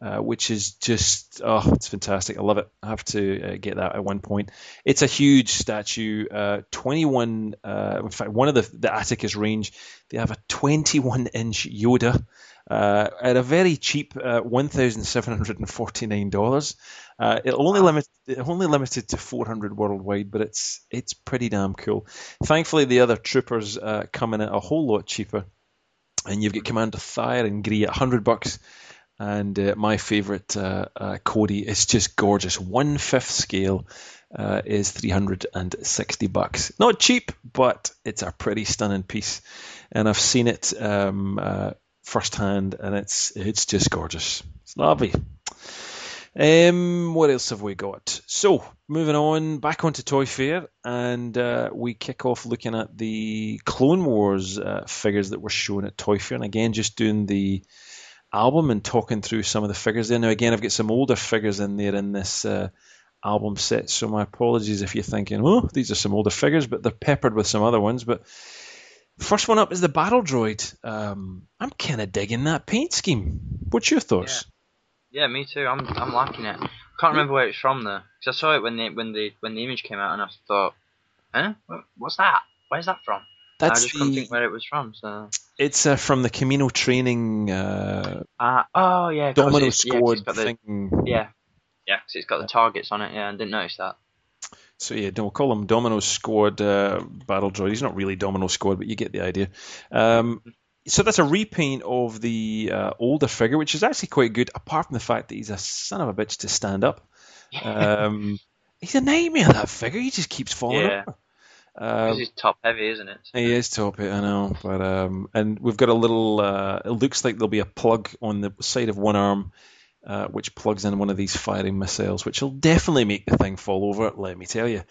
uh, which is just oh, it's fantastic. I love it. I have to uh, get that at one point. It's a huge statue, uh, 21. Uh, in fact, one of the the Attakus range, they have a 21 inch Yoda. Uh, at a very cheap uh, one thousand seven hundred and forty nine dollars. Uh, it only limit it only limited to four hundred worldwide, but it's it's pretty damn cool. Thankfully, the other troopers uh, come in at a whole lot cheaper, and you've got Commander Thire and Gree at hundred bucks, and uh, my favourite uh, uh, Cody is just gorgeous. One fifth scale uh, is three hundred and sixty bucks. Not cheap, but it's a pretty stunning piece, and I've seen it um, uh, firsthand, and it's it's just gorgeous. It's lovely. Um, what else have we got? So, moving on, back onto Toy Fair, and uh, we kick off looking at the Clone Wars uh, figures that were shown at Toy Fair, and again, just doing the album and talking through some of the figures there. Now, again, I've got some older figures in there in this uh, album set, so my apologies if you're thinking, oh, these are some older figures, but they're peppered with some other ones. But first one up is the Battle Droid. Um, I'm kind of digging that paint scheme. What's your thoughts? Yeah, me too. I'm I'm liking it. Can't remember where it's from though, because I saw it when the when the when the image came out, and I thought, huh, what's that? Where's that from? That's I just couldn't think where it was from. So, It's uh, from the Kamino training uh, ah, oh yeah, Domino it's- yeah, 'cause Squad the, thing. Yeah, yeah, 'cause it's got the targets on it. Yeah, I didn't notice that. So yeah, we'll call him Domino Squad uh, Battle Droid. He's not really Domino Squad, but you get the idea. Um, so that's a repaint of the uh, older figure, which is actually quite good, apart from the fact that he's a son of a bitch to stand up. Um, he's a nightmare, that figure. He just keeps falling Yeah. over. Um, it's top heavy, isn't it? He is top heavy, I know, but um, and we've got a little. Uh, it looks like there'll be a plug on the side of one arm, uh, which plugs in one of these firing missiles, which will definitely make the thing fall over. Let me tell you.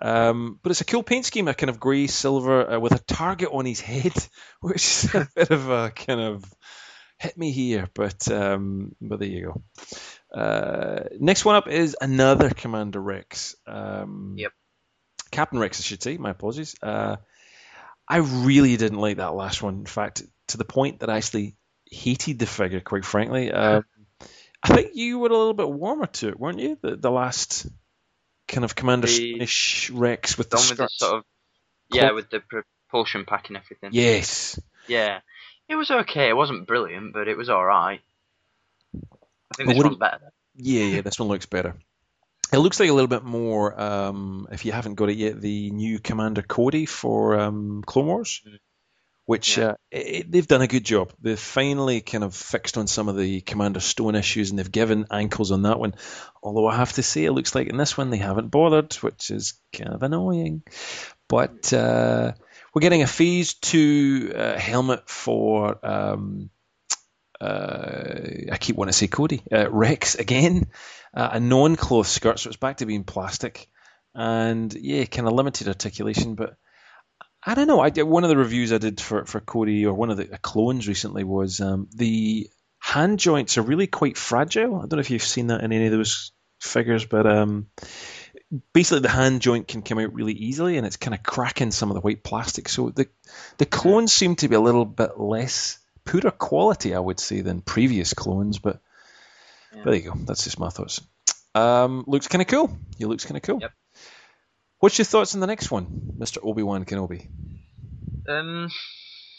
Um, but it's a cool paint scheme, a kind of grey silver uh, with a target on his head, which is a bit of a kind of hit me here, but um, but there you go. Uh, next one up is another Commander Rex. Um, Yep. Captain Rex, I should say. My apologies. Uh, I really didn't like that last one. In fact, to the point that I actually hated the figure, quite frankly. Um, I think you were a little bit warmer to it, weren't you? The, the last kind of Commander Spanish Rex with the with the sort of yeah, with the propulsion pack and everything. Yes. Yeah, it was okay. It wasn't brilliant, but it was all right. I think this one's better. Yeah, yeah, this one looks better. It looks like a little bit more, um, if you haven't got it yet, the new Commander Cody for um, Clone Wars, Mm. which Yeah. uh, it, they've done a good job. They've finally kind of fixed on some of the Commander Stone issues and they've given ankles on that one. Although I have to say, it looks like in this one they haven't bothered, which is kind of annoying. But uh, we're getting a Phase 2 uh, helmet for. Um, I keep wanting to say Cody. Uh, Rex again. Uh, a non-cloth skirt, so it's back to being plastic. And yeah, kind of limited articulation, but I don't know. I one of the reviews I did for, for Cody or one of the uh, clones recently was um, the hand joints are really quite fragile. I don't know if you've seen that in any of those figures, but um, basically the hand joint can come out really easily, and it's kind of cracking some of the white plastic. So the the clones seem to be a little bit less poorer quality, I would say, than previous clones. But Yeah. there you go. That's just my thoughts. Um, looks kind of cool. He looks kind of cool. Yep. What's your thoughts on the next one, Mr. Obi Wan Kenobi? Um,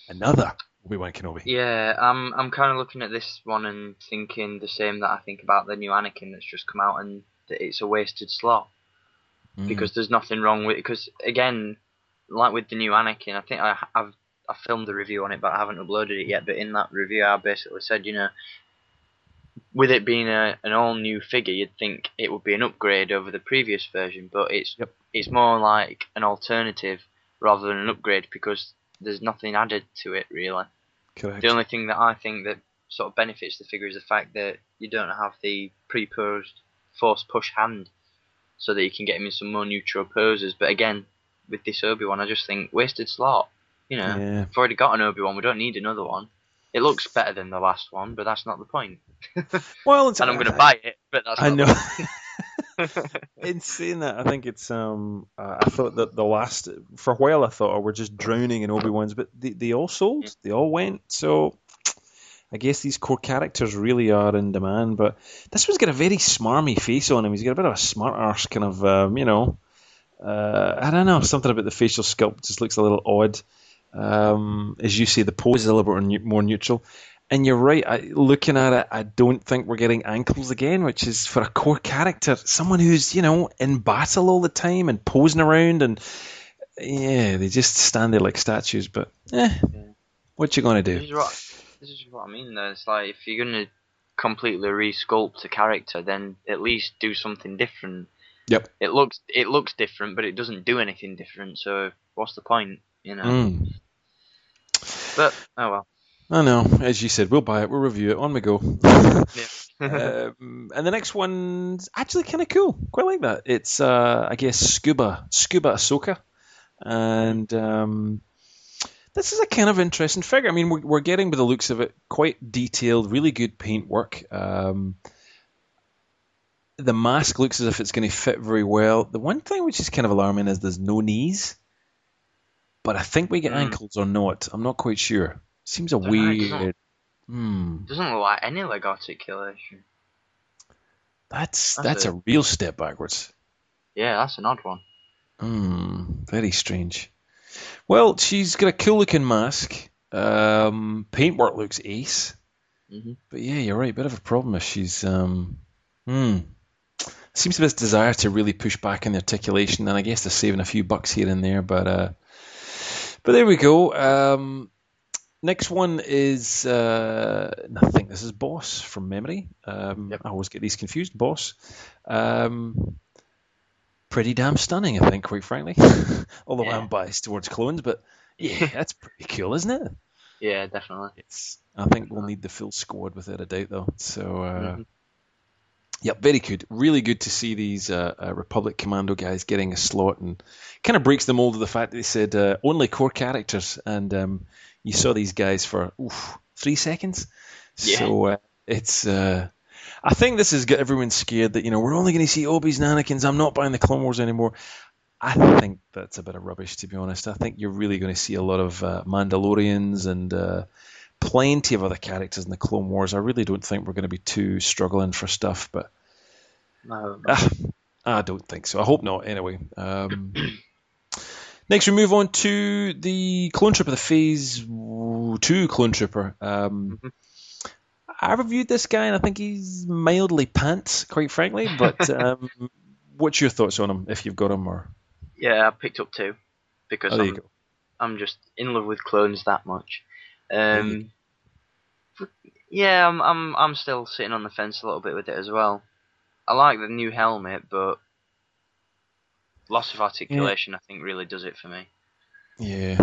Another Obi Wan Kenobi. yeah, I'm I'm kind of looking at this one and thinking the same that I think about the new Anakin that's just come out, and that it's a wasted slot Mm. because there's nothing wrong with. Because again, like with the new Anakin, I think I, I've I filmed a review on it, but I haven't uploaded it yet. But in that review, I basically said, you know, with it being a, an all new figure, you'd think it would be an upgrade over the previous version, but it's Yep. it's more like an alternative rather than an upgrade because there's nothing added to it really. Correct. The only thing that I think that sort of benefits the figure is the fact that you don't have the pre-posed force push hand, so that you can get him in some more neutral poses. But again, with this Obi Wan, I just think wasted slot. You know, Yeah. we've already got an Obi Wan. We don't need another one. It looks better than the last one, but that's not the point. Well, it's, And I'm going to buy it, but that's I know. The point. In saying that, I think it's. Um, uh, I thought that the last for a while I thought oh, we're just drowning in Obi Wan's, but they, they all sold. Yeah. They all went. So I guess these core characters really are in demand. But this one's got a very smarmy face on him. He's got a bit of a smart arse kind of. Um, you know. Uh, I don't know. Something about the facial sculpt just looks a little odd. Um, as you say, the pose is a little bit more neutral. And you're right. I, looking at it, I don't think we're getting ankles again, which is for a core character, someone who's you know in battle all the time and posing around, and yeah, they just stand there like statues. But eh, what you gonna This do? is what this is what I mean. Though it's like if you're going to completely resculpt a character, then at least do something different. Yep. It looks it looks different, but it doesn't do anything different. So what's the point? You know. Mm. But oh well. I know. As you said, we'll buy it. We'll review it. On we go. um, and the next one's actually kind of cool. Quite like that. It's, uh, I guess, Scuba Scuba Ahsoka, and um, this is a kind of interesting figure. I mean, we're, we're getting, by the looks of it, quite detailed, really good paint work. Um, the mask looks as if it's going to fit very well. The one thing which is kind of alarming is there's no knees, but I think we get Hmm. ankles or not. I'm not quite sure. Seems a Dunno, doesn't- weird. Hmm. doesn't look like any leg articulation. That's That's that's a- a real step backwards. Yeah, that's an odd one. Hmm, very strange. Well, she's got a cool looking mask. Um, paintwork looks ace. Mhm. But yeah, you're right. Bit of a problem if she's. Um, hmm. Seems to be this desire to really push back in the articulation, and I guess they're saving a few bucks here and there. But uh, but there we go. Um, next one is uh, I think this is Boss from memory. Um, Yep. I always get these confused. Boss. Um, pretty damn stunning, I think, quite frankly. Although Yeah. I'm biased towards clones, but yeah, that's pretty cool, isn't it? Yeah, definitely. It's. I think we'll need the full squad without a doubt, though. So, uh, Mhm. Yep, very good. Really good to see these uh, uh, Republic Commando guys getting a slot, and kind of breaks the mold of the fact that they said uh, only core characters, and um, you saw these guys for oof, three seconds. Yeah. So uh, it's. Uh, I think this has got everyone scared that you know we're only going to see Obi's and Anakin's. I'm not buying the Clone Wars anymore. I think that's a bit of rubbish, to be honest. I think you're really going to see a lot of uh, Mandalorians and uh, plenty of other characters in the Clone Wars. I really don't think we're going to be too struggling for stuff, but No, uh, I don't think so. I hope not. Anyway, um, next we move on to the Clone Trooper, the Phase Two Clone Trooper. Um, Mhm. I reviewed this guy, and I think he's mildly pants, quite frankly. But um, what's your thoughts on him, if you've got him, or yeah, I picked up two because oh, I'm. I'm just in love with clones that much. You Um, yeah, I'm I'm I'm still sitting on the fence a little bit with it as well. I like the new helmet, but loss of articulation, I think, really does it for me. Yeah.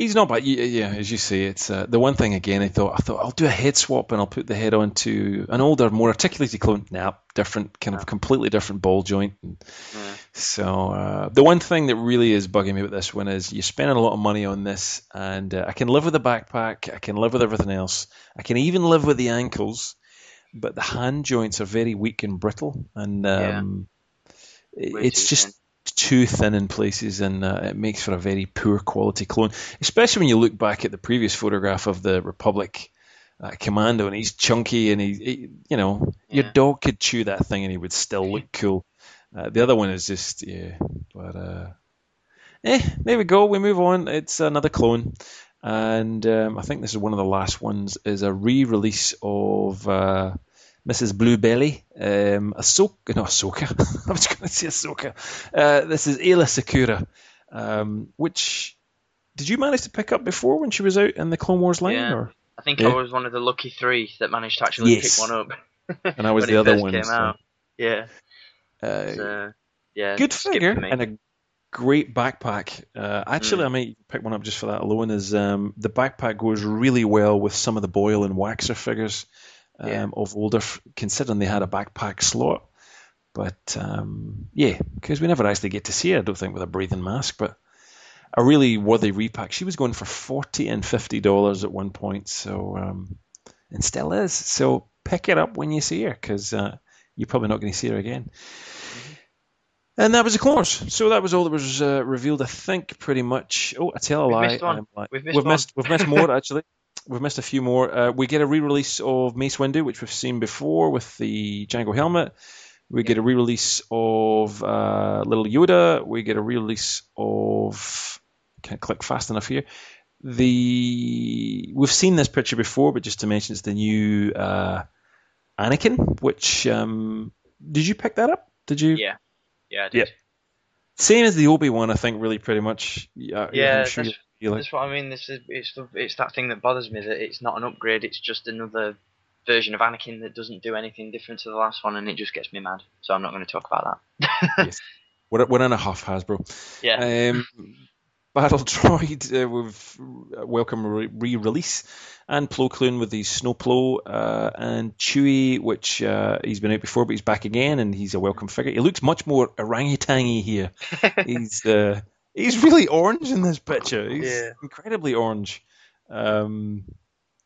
He's not bad. Yeah, yeah, as you say, it's uh, the one thing again. I thought I thought I'll do a head swap and I'll put the head onto an older, more articulated clone. Nah, different, kind of completely different ball joint. Yeah. So uh, the one thing that really is bugging me about this one is you're spending a lot of money on this, and uh, I can live with the backpack, I can live with everything else, I can even live with the ankles, but the hand joints are very weak and brittle, and um, Way it's just. Too thin in places, and uh, it makes for a very poor quality clone. Especially when you look back at the previous photograph of the Republic uh, Commando, and he's chunky, and he, he you know, your dog could chew that thing, and he would still look cool. Uh, the other one is just yeah, but uh, eh, there we go. We move on. It's another clone, and um, I think this is one of the last ones. Is a re-release of. Mrs. Bluebelly, um, Ahsoka, no Ahsoka, I was going to say Ahsoka. Uh, this is Aayla Secura, um, which did you manage to pick up before when she was out in the Clone Wars line, Yeah. or I think Yeah. I was one of the lucky three that managed to actually Yes. pick one up. and I was the other one. So. Yeah. uh, So, yeah. good figure and a great backpack. Uh, actually, Mm. I might pick one up just for that alone. Is um, the backpack goes really well with some of the Boil and Waxer figures um, Yeah. of older, considering they had a backpack slot. But um, yeah, because we never actually get to see her, I don't think, with a breathing mask. But a really worthy repack. She was going for forty and fifty dollars at one point, so um, and still is. So pick it up when you see her, because uh, you're probably not going to see her again. And that was the Clone So that was all that was uh, revealed, I think, pretty much. Oh, I tell a We've lie. missed. I'm. We've missed we've missed we've missed more actually. We've missed a few more. Uh, we get a re-release of Mace Windu, which we've seen before with the Jango helmet. We get a re-release of uh, Little Yoda. We get a re-release of. Can't click fast enough here. The we've seen this picture before, but just to mention, it's the new uh, Anakin. Which um, did you pick that up? Did you? Yeah. Yeah, I did. Same as the Obi one, I think. Really, pretty much. Yeah, Yeah, I'm sure that's- you're That's what I mean. This is it's the, it's that thing that bothers me that it's not an upgrade. It's just another version of Anakin that doesn't do anything different to the last one, and it just gets me mad. So I'm not going to talk about that. we're, we're in a huff, Hasbro. yeah. Um, Battle Droid, uh, we've welcome re- re-release, and Plo Koon with his Snow Plo, uh, and Chewie, which uh, he's been out before, but he's back again, and he's a welcome figure. He looks much more orangutangy here. he's uh, he's really orange in this picture. He's Yeah. incredibly orange. Um,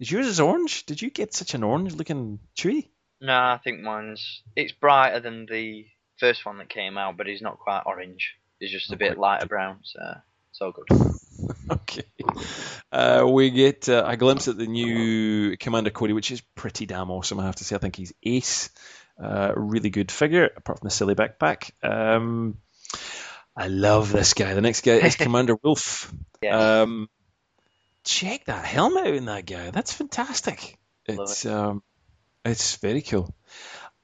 is yours is orange? Did you get such an orange looking Chewie? no, I think mine's it's brighter than the first one that came out, but he's not quite orange. He's just a bit lighter brown. So it's all good. okay. Uh, we get uh, a glimpse at the new Commander Cody, which is pretty damn awesome. I have to say, I think he's ace. Uh, really good figure, apart from the silly backpack. Um, I love this guy. The next guy is Commander Wolf. Yeah. Um, check that helmet out in that guy. That's fantastic. Love It's um, it's very cool.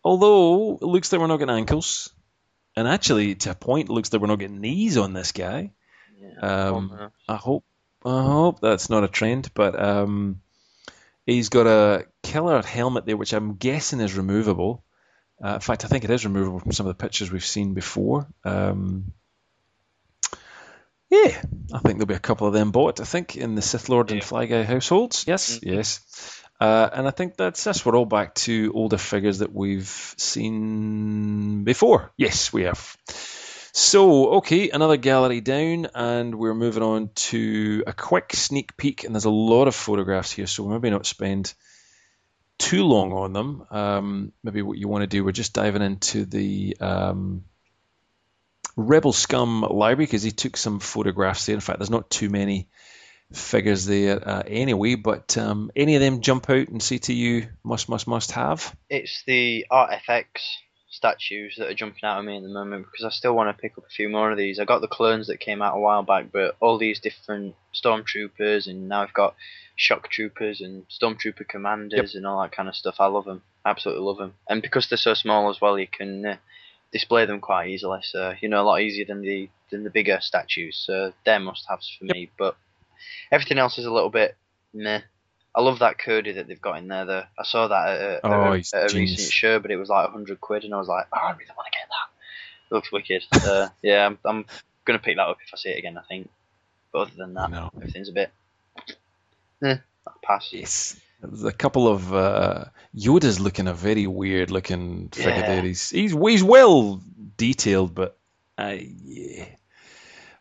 Although it looks like we're not getting ankles, and actually to a point, it looks like we're not getting knees on this guy. yeah. Um. I hope I hope that's not a trend, but um, he's got a killer helmet there, which I'm guessing is removable. Uh, in fact, I think it is removable from some of the pictures we've seen before. Um, yeah, I think there'll be a couple of them bought. I think in the Sith Lord and Yeah. Fly Guy households. Yes, Mhm. yes. Uh, and I think that's us. We're all back to older figures that we've seen before. Yes, we have. So, okay, another gallery down, and we're moving on to a quick sneak peek. And there's a lot of photographs here, so we'll maybe not spend too long on them, um, maybe what you want to do, we're just diving into the um, Rebel Scum library because he took some photographs there. In fact, there's not too many figures there uh, anyway, but um, any of them jump out and say to you, must, must, must have? It's the ArtFX statues that are jumping out at me at the moment because I still want to pick up a few more of these. I got the clones that came out a while back, but all these different stormtroopers, and now I've got shock troopers and stormtrooper commanders yep. and all that kind of stuff. I love them, absolutely love them, and because they're so small as well, you can uh, display them quite easily. So you know, a lot easier than the than the bigger statues. So they're must-haves for yep. me, but everything else is a little bit meh. I love that Cody that they've got in there. Though I saw that at a, oh, at a, at a recent show, but it was like hundred quid, and I was like, oh, I really want to get that. It looks wicked. uh, yeah, I'm, I'm gonna pick that up if I see it again. I think. But other than that, no. everything's a bit. Eh, pass. Yes. There's a couple of uh, Yoda's looking a very weird looking figure yeah. there. He's, he's he's well detailed, but uh, yeah.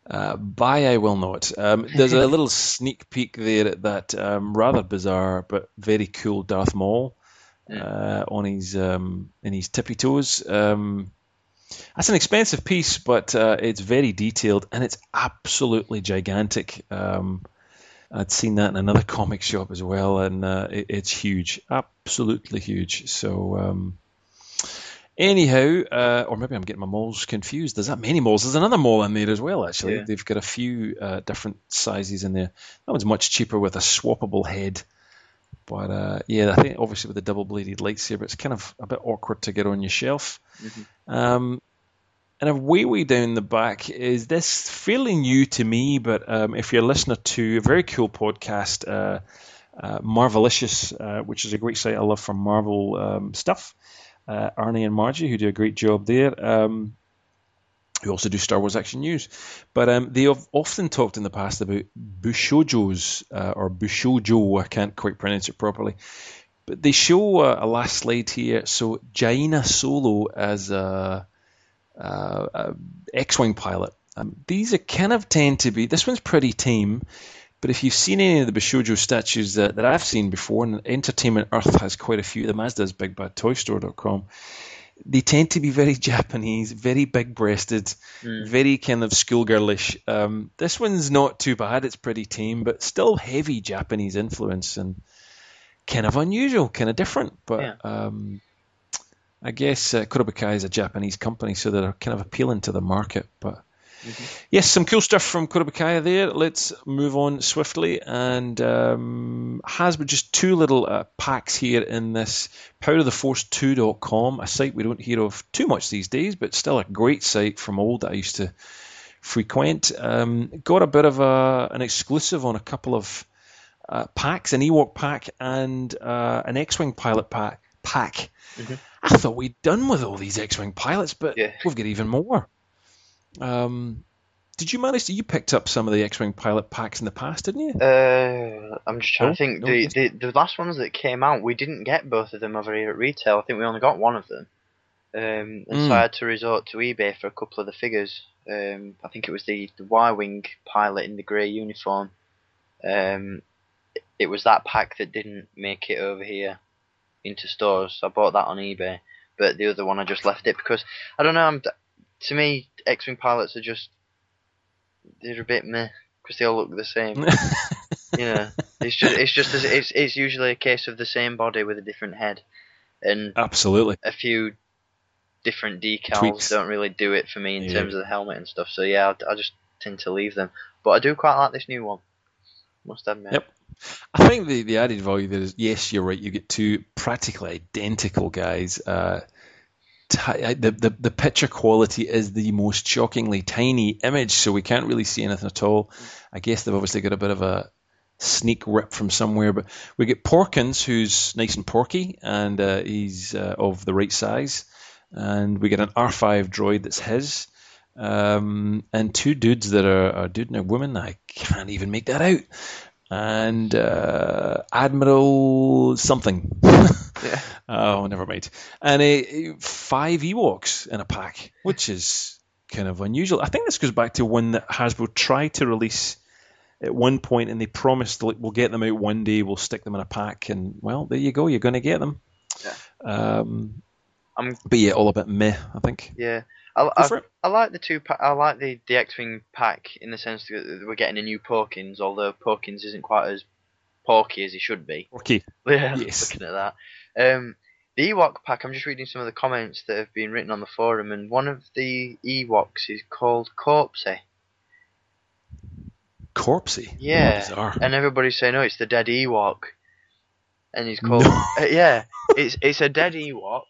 Uh, buy I will not. Um, there's a little sneak peek there at that um, rather bizarre but very cool Darth Maul uh, on his um, in his tippy toes. Um, that's an expensive piece, but uh, it's very detailed and it's absolutely gigantic. Um, I'd seen that in another comic shop as well, and uh, it, it's huge, absolutely huge. So um, Anyhow, uh, or maybe I'm getting my moles confused. There's that many moles. There's another mole in there as well. Actually, yeah. they've got a few uh, different sizes in there. That one's much cheaper with a swappable head. But uh, yeah, I think obviously with the double-bladed lightsaber, it's kind of a bit awkward to get on your shelf. Mm-hmm. Um, and a way way down the back is this fairly new to me, but um, if you're a listener to a very cool podcast, uh, uh, Marvelicious, uh, which is a great site I love for Marvel um, stuff uh, Arnie and Margie, who do a great job there. Um, who also do Star Wars Action News. But um, they have often talked in the past about Bushojos, uh, or Bushojo, I can't quite pronounce it properly. But they show uh, a last slide here. So Jaina Solo as a, a, a X-wing pilot. Um, these are kind of tend to be. This one's pretty tame. But if you've seen any of the Bishojo statues that, that I've seen before, and Entertainment Earth has quite a few, the as does BigBadToyStore.com, they tend to be very Japanese, very big breasted, mm. very kind of schoolgirlish. Um, this one's not too bad, it's pretty tame, but still heavy Japanese influence and kind of unusual, kind of different. But yeah. um, I guess uh, Kurobukai is a Japanese company, so they're kind of appealing to the market. But Mm-hmm. Yes, some cool stuff from Kurobakaya there. Let's move on swiftly. And um, Hasbro, just two little uh, packs here in this poweroftheforce2.com, a site we don't hear of too much these days, but still a great site from old that I used to frequent. Um, got a bit of a, an exclusive on a couple of uh, packs, an Ewok pack and uh, an X-Wing pilot pack. Pack. Mm-hmm. I thought we'd done with all these X-Wing pilots, but yeah. we've got even more. Um, did you manage to? You picked up some of the X-wing pilot packs in the past, didn't you? Uh, I'm just trying to think. No, the, the, the last ones that came out, we didn't get both of them over here at retail. I think we only got one of them, um, and mm. so hmm. I had to resort to eBay for a couple of the figures. Um, I think it was the the Y-wing pilot in the grey uniform. Um, it was that pack that didn't make it over here into stores. I bought that on eBay, but the other one I just left it because I don't know. I'm to me, X-wing pilots are just they're a bit meh because they all look the same. Yeah, it's just it's just it's it's usually a case of the same body with a different head, and absolutely a few different decals Tweaks. don't really do it for me in yeah. terms of the helmet and stuff. So yeah, I, I just tend to leave them. But I do quite like this new one. Must admit. Yep. I think the, the added value there is yes, you're right. You get two practically identical guys. Uh, the, the, the picture quality is the most shockingly tiny image, so we can't really see anything at all. I guess they've obviously got a bit of a sneak rip from somewhere, but we get Porkins, who's nice and porky, and uh, he's uh, of the right size, and we get an R5 droid that's his, um, and two dudes that are a dude and a woman. I can't even make that out and uh, Admiral something. yeah. Oh, never mind. And a, five Ewoks in a pack, which is kind of unusual. I think this goes back to when Hasbro tried to release at one point, and they promised like, we'll get them out one day, we'll stick them in a pack, and well, there you go, you're going to get them. Yeah. Um, I'm- but yeah, all a bit meh, I think. Yeah, I, I. I like the two. Pa- I like the the X Wing pack in the sense that we're getting a new Porkins, although Porkins isn't quite as porky as he should be. Okay. Yeah, Yes. looking at that. Um, the Ewok pack. I'm just reading some of the comments that have been written on the forum, and one of the Ewoks is called Corpsey. Corpsey. Yeah, Bizarre. and everybody's saying, "Oh, it's the dead Ewok," and he's called. No. Uh, yeah, it's it's a dead Ewok,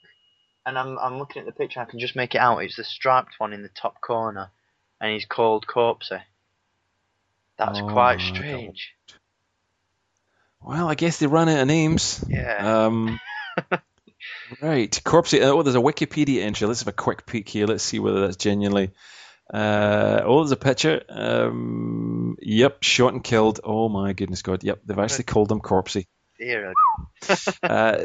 and I'm I'm looking at the picture. I can just make it out. It's the striped one in the top corner, and he's called Corpsey. That's Oh quite strange. Well, I guess they ran out of names. Yeah. Um, right, Corpsey. Oh, there's a Wikipedia entry. Let's have a quick peek here. Let's see whether that's genuinely. Uh, oh, there's a picture. Um, yep, shot and killed. Oh my goodness God. Yep, they've actually called him Corpsey. Dear, Uh,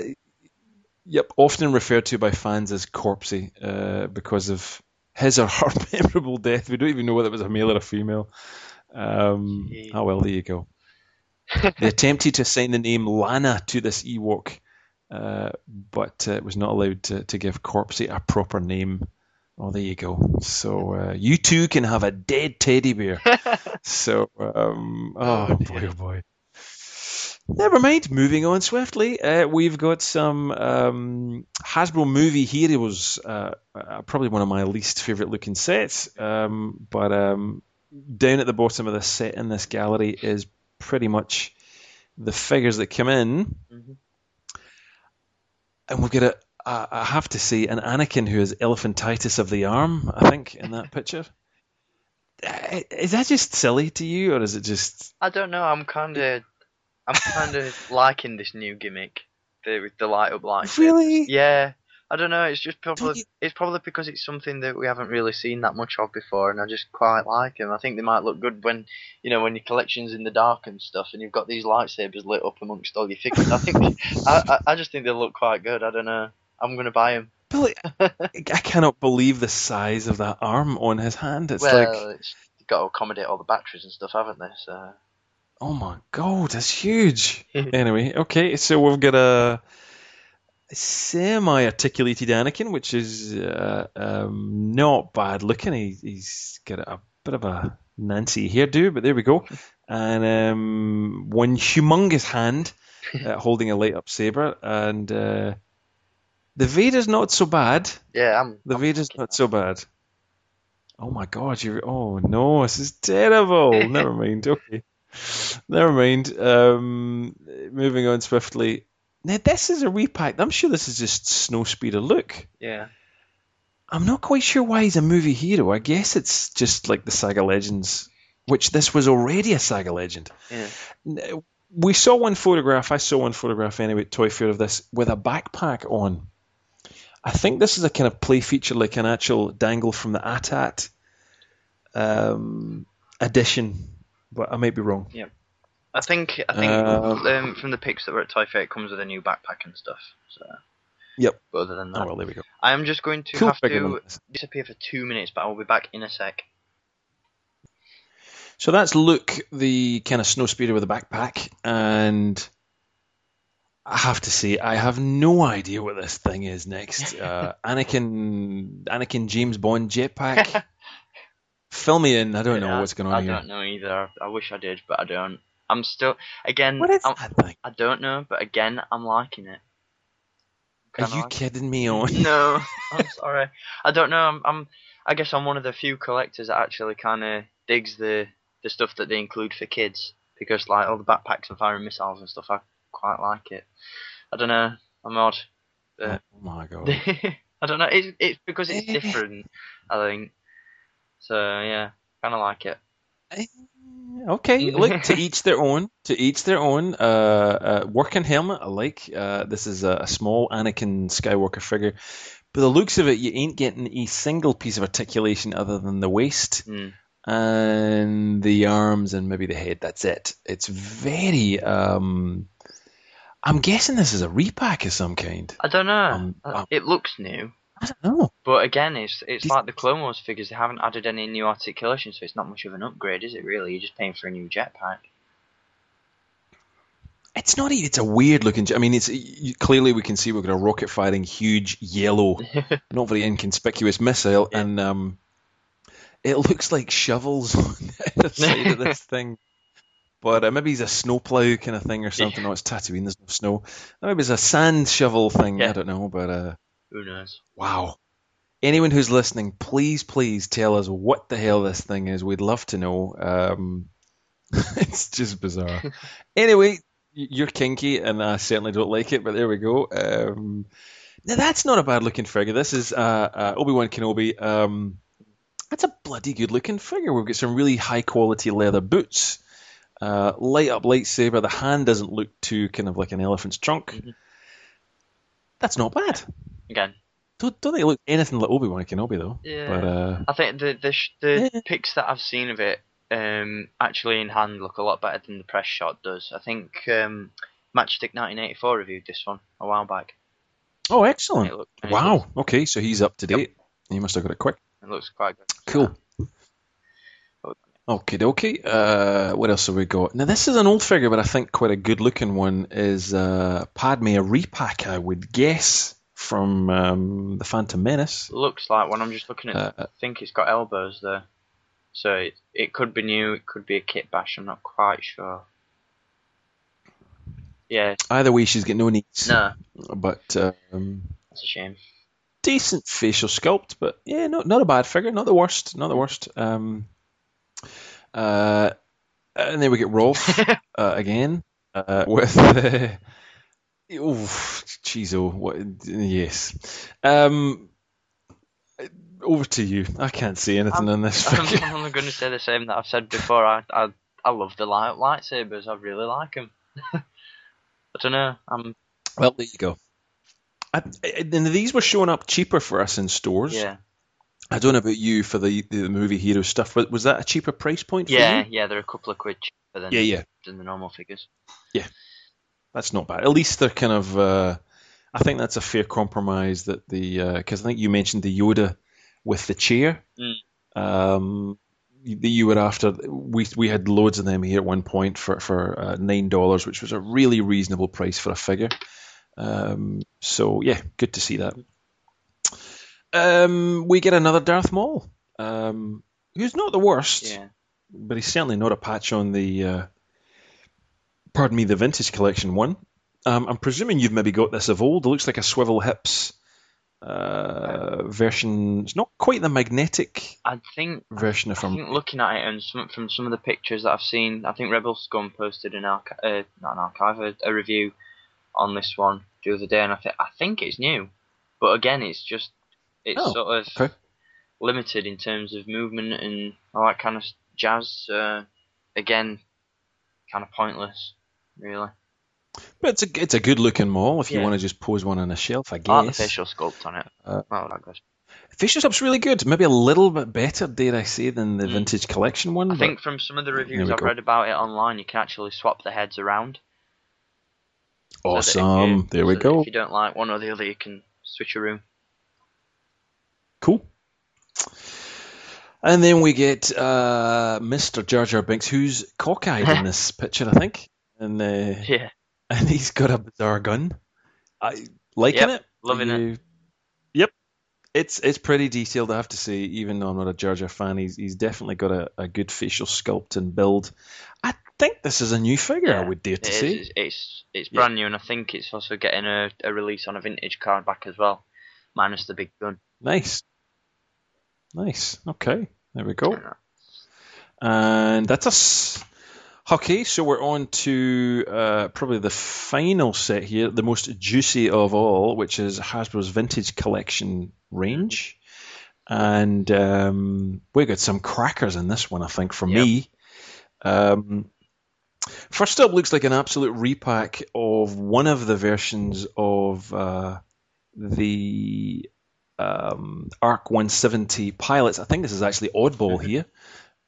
yep, often referred to by fans as Corpsey uh, because of his or her memorable death. We don't even know whether it was a male or a female. Um, oh well, there you go. they attempted to assign the name Lana to this Ewok, uh, but uh, it was not allowed to, to give Corpsey a proper name. Oh, there you go. So uh, you too can have a dead teddy bear. so, um, oh Oh, boy, oh boy. Never mind. Moving on swiftly, uh, we've got some um, Hasbro movie heroes. Uh, uh, probably one of my least favorite looking sets, um, but um, down at the bottom of the set in this gallery is pretty much the figures that come in, Mhm. and we've got a. I I have to say, an Anakin who is elephantitis of the arm. I think in that picture. Uh, Is that just silly to you, or is it just? I don't know. I'm kind of, I'm kind of liking this new gimmick, the with the light up lights. Really? Yeah. I don't know. It's just probably you- it's probably because it's something that we haven't really seen that much of before, and I just quite like them. I think they might look good when you know when your collection's in the dark and stuff, and you've got these lightsabers lit up amongst all your figures. I think I, I I just think they look quite good. I don't know. I'm gonna buy them. Billy, I cannot believe the size of that arm on his hand. It's well, like, it's got to accommodate all the batteries and stuff, haven't they? So oh my god, that's huge. anyway, okay, so we've got a semi-articulated Anakin, which is uh, um, not bad looking. He, he's got a bit of a Nancy hairdo, but there we go. And um, one humongous hand uh, holding a light up saber, and uh, the Vader's not so bad. yeah, I'm. The I'm Vader's not that. so bad. Oh my god, you're oh no, this is terrible. Never mind. Okay. Never mind. Um moving on swiftly. Now this is a repack. I'm sure this is just Snow Speeder Luke. Yeah. I'm not quite sure why he's a movie hero. I guess it's just like the Saga Legends, which this was already a Saga Legend. Yeah. We saw one photograph, I saw one photograph anyway at Toy Fair of this with a backpack on. I think this is a kind of play feature, like an actual dangle from the ATAT um, edition, but I might be wrong. Yeah, I think I think Um, um, from the pics that were at Fair, it comes with a new backpack and stuff. So. Yep. But other than that, Oh well, there we go. I am just going to Cool have to disappear for two minutes, but I will be back in a sec. So that's Luke, the kind of snow speeder with a backpack, and I have to say, I have no idea what this thing is next. Uh, Anakin, Anakin James Bond jetpack. Fill me in. I don't know what's going on I here. I don't know either. I wish I did, but I don't. I'm still again. What is I'm, that thing? I don't know, but again, I'm liking it. Are you like- kidding me on? No, I'm sorry. I don't know. I'm, I'm. I guess I'm one of the few collectors that actually kind of digs the the stuff that they include for kids because like all the backpacks and firing missiles and stuff. I quite like it. I don't know. I'm odd. Oh my god. I don't know. It's it's because it's Eh. different. I think. So yeah, kind of like it. Okay, look to each their own. To each their own. Uh, uh, working helmet, I like. Uh, this is a, a small Anakin Skywalker figure, but the looks of it, you ain't getting a single piece of articulation other than the waist Mm. and the arms and maybe the head. That's it. It's very. Um, I'm guessing this is a repack of some kind. I don't know. Um, Uh, um, it looks new. I don't know. But again, it's it's Did- like the Clone Wars figures. They haven't added any new articulation, so it's not much of an upgrade, is it? Really, you're just paying for a new jetpack. It's not. even- It's a weird looking. I mean, it's you, clearly we can see we've got a rocket firing huge yellow, not very inconspicuous missile, Yeah. and um, it looks like shovels on the side of this thing. But uh, maybe he's a snowplow kind of thing or something. No, it's Tatooine. There's no snow. Maybe it's a sand shovel thing. I don't know. But uh, Who knows? wow. Anyone who's listening, please, please tell us what the hell this thing is. We'd love to know. Um, it's just bizarre. anyway, you're kinky, and I certainly don't like it, but there we go. Um, now that's not a bad looking figure. This is uh, uh, Obi Wan Kenobi. Um, that's a bloody good looking figure. We've got some really high quality leather boots. Uh, light up lightsaber. The hand doesn't look too kind of like an elephant's trunk. Mhm. That's not bad. Again, Don't, don't they look anything like Obi Wan Kenobi though? Yeah. But uh, I think the the sh- the Yeah. pics that I've seen of it um, actually in hand look a lot better than the press shot does. I think um, Matchstick 1984 reviewed this one a while back. oh, excellent! It, it Wow. looks- Okay, so he's up to date. He must have got it quick. It looks quite good. Cool. Okay, dokie. Uh, what else have we got? Now, this is an old figure, but I think quite a good looking one. Is uh, Padme a repack? I would guess from um, the Phantom Menace. Looks like one. I'm just looking at. Uh, I think it's got elbows there, so it it could be new. It could be a kit bash. I'm not quite sure. Yeah, Either way, she's got no knees. no, But um, that's a shame. decent facial sculpt, but yeah, not not a bad figure, not the worst, not the worst. Um, uh, and then we get Rolf uh, again uh, with uh, oh, oh, what? Yes. Um, over to you. I can't say anything on this I'm, figure. I'm going to say the same that I've said before. I I, I love the light lightsabers. I really like them. I don't know. I'm Well, there you go. I, I- and these were showing up cheaper for us in stores. yeah I don't know about you for the, the movie hero stuff, but was that a cheaper price point for yeah you? yeah. They're a couple of quid cheaper than Yeah, yeah. than the normal figures. That's not bad. At least they're kind of. Uh, I think that's a fair compromise. That the because I think you mentioned the Yoda with the chair. Mm. Um, that you were after. We we had loads of them here at one point for for uh, nine dollars, which was a really reasonable price for a figure. Um, so yeah, good to see that. Um, we get another Darth Maul, um, who's not the worst Yeah. but he's certainly not a patch on the, uh, pardon me, the vintage collection one. Um, I'm presuming you've maybe got this of old. It looks like a swivel hips uh, version. It's not quite the magnetic I think version, if I I'm. think looking at it and some, from some of the pictures that I've seen, I think Rebel Scum posted an archi- uh, not an archive, a, a review on this one the other day, and I think I think it's new, but again, it's just it's Oh, sort of okay. limited in terms of movement and all that kind of jazz. Uh, again, kind of pointless, really. But it's a it's a good looking Maul if you Yeah. want to just pose one on a shelf, I I like the guess. facial sculpt on it. Uh, oh, that goes. Facial sculpt's really good. Maybe a little bit better, dare I say, than the Mm. vintage collection one. I but- think from some of the reviews we I've go. read about it online, you can actually swap the heads around. so that if awesome. you- there we so that go. If you don't like one or the other, you can switch a room. Cool. And then we get uh, Mr. Jar Jar Binks, who's cockeyed in this picture, I think, and uh, Yeah, and he's got a bizarre gun. I liking Yep, it, loving it. it. Yep, it's it's pretty detailed, I have to say. Even though I'm not a Jar Jar fan, he's he's definitely got a, a good facial sculpt and build. I think this is a new figure. I would dare to say. It's it's, it's Yeah. brand new, and I think it's also getting a, a release on a vintage card back as well, minus the big gun. Nice, nice. Okay, there we go. And that's us. Okay, so we're on to uh, probably the final set here, the most juicy of all, which is Hasbro's Vintage Collection range. And um, we got some crackers in this one, I think, for me. Um, first up, looks like an absolute repack of one of the versions of uh, the um, Arc 170 pilots. I think this is actually Oddball here.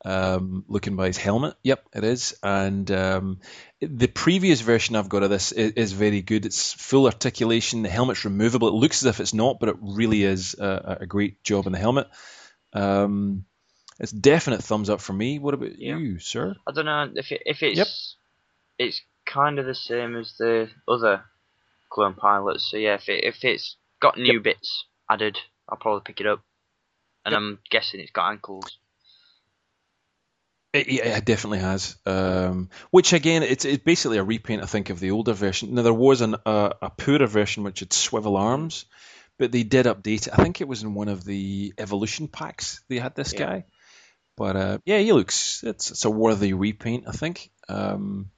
Um, looking by his helmet. Yep, it is. And um, the previous version I've got of this is, is, very good. It's full articulation. The helmet's removable. It looks as if it's not, but it really is a, a great job in the helmet. Um, it's definite thumbs up for me. What about yeah. you, sir? I don't know if it, if it's yep. it's kind of the same as the other clone pilots. So yeah, if it, if it's got new yep. bits added, I'll probably pick it up. And yep. I'm guessing it's got ankles. It, it definitely has. Um, which again, it's it's basically a repaint, I think, of the older version. Now there was an, uh, a poorer version which had swivel arms, but they did update it. I think it was in one of the evolution packs they had this yeah. guy. But uh, yeah, he looks it's, it's a worthy repaint, I think. Um,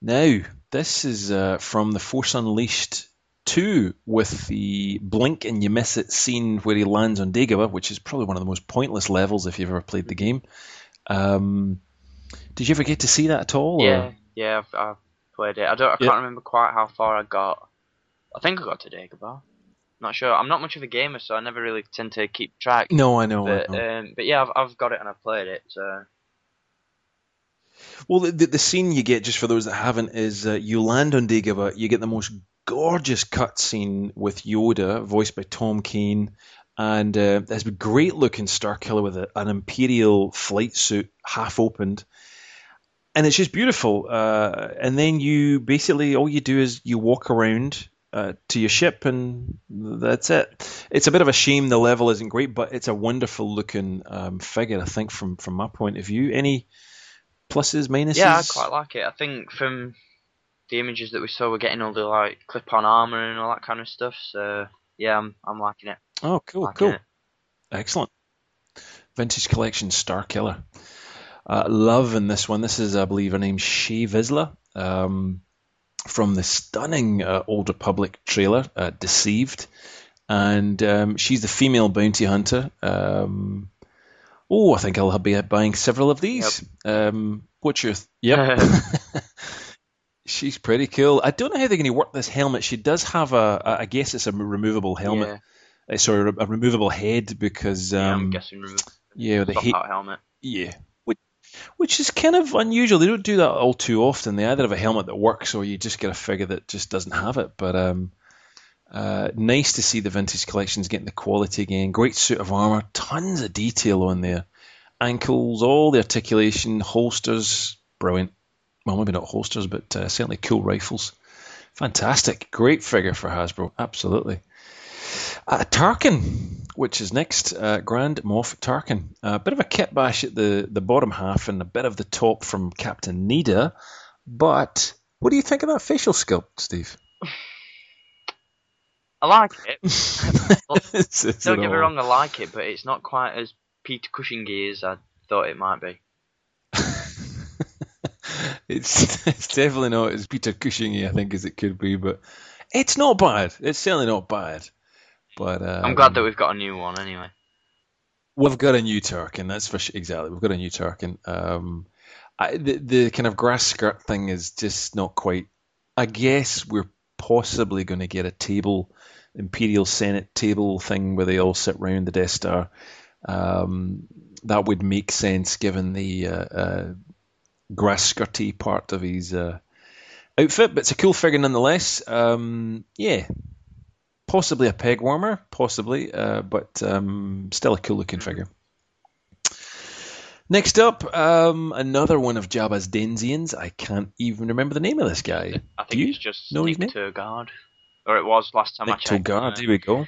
now this is uh, from the Force Unleashed 2 with the blink and you miss it scene where he lands on Dagobah, which is probably one of the most pointless levels if you've ever played the game. Um, did you ever get to see that at all? Yeah, or? yeah, I've, I've, played it. I don't, I can't remember quite how far I got. I think I got to Dagobah. Not sure. I'm not much of a gamer, so I never really tend to keep track. No, I know. But, I know. Um, but yeah, I've, I've got it and I've played it. So. Well, the, the scene you get, just for those that haven't, is uh, you land on Dagobah, you get the most gorgeous cutscene with Yoda, voiced by Tom Kane, and uh, a great looking Starkiller with a, an Imperial flight suit half opened. And it's just beautiful. Uh, and then you basically, all you do is you walk around uh, to your ship, and that's it. It's a bit of a shame the level isn't great, but it's a wonderful looking um, figure. I think from from my point of view. Any pluses, minuses? Yeah, I quite like it. I think from the images that we saw, we're getting all the like clip-on armor and all that kind of stuff. So yeah, I'm I'm liking it. Oh, cool, cool, it. excellent. Vintage collection Starkiller. Uh, love in this one. This is, I believe, her name's Shae Vizsla. Um, from the stunning uh, Old Republic trailer, uh, Deceived. And um, she's the female bounty hunter. Um, oh, I think I'll be buying several of these. Yep. Um, what's your. Th- yep. she's pretty cool. I don't know how they're going to work this helmet. She does have a, I guess it's a removable helmet. Yeah. Uh, sorry, a removable head because. yeah, I'm um, guessing removable. Yeah, the he- helmet. Yeah, which is kind of unusual. They don't do that all too often. They either have a helmet that works or you just get a figure that just doesn't have it. But um, uh, nice to see the vintage collections getting the quality again. Great suit of armor, tons of detail on there. Ankles, all the articulation, holsters, brilliant. Well, maybe not holsters, but uh, certainly cool rifles. Fantastic. Great figure for Hasbro. Absolutely. Uh, Tarkin, which is next, uh, Grand Moff Tarkin. A bit of a kit bash at the, the bottom half and a bit of the top from Captain Needa. But what do you think of that facial sculpt, Steve? I like it. well, don't get me wrong, I like it, but it's not quite as Peter Cushingy as I thought it might be. it's it's definitely not as Peter Cushingy, I think, as it could be, but it's not bad. It's certainly not bad. But um, I'm glad that we've got a new one anyway. We've got a new Tarkin, that's for sure. Exactly, we've got a new Tarkin. Um, I, the, the kind of grass skirt thing is just not quite. I guess we're possibly going to get a table, Imperial Senate table thing where they all sit round the Death Star. Um, that would make sense given the uh, uh, grass skirty part of his uh, outfit, but it's a cool figure nonetheless. Um, yeah, possibly a peg warmer, possibly, uh, but um, still a cool looking figure. Next up, um, another one of Jabba's Denzians. I can't even remember the name of this guy. I think it's just know Nikto Guard, or it was last time Nick I checked. Turgard, here we go.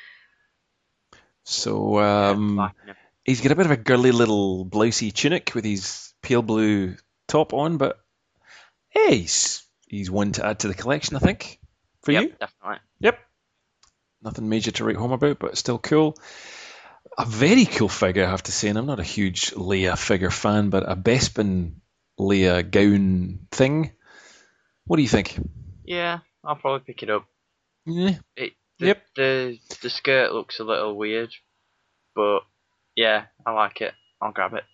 So um, yeah, he's got a bit of a girly little blousey tunic with his pale blue top on, but hey, he's, he's one to add to the collection, I think, for yep, you. Definitely. Yep nothing major to write home about, but still cool. A very cool figure, I have to say, and I'm not a huge Leia figure fan, but a Bespin Leia gown thing. What do you think? Yeah, I'll probably pick it up. Yeah. It, the, yep. The the skirt looks a little weird, but yeah, I like it. I'll grab it.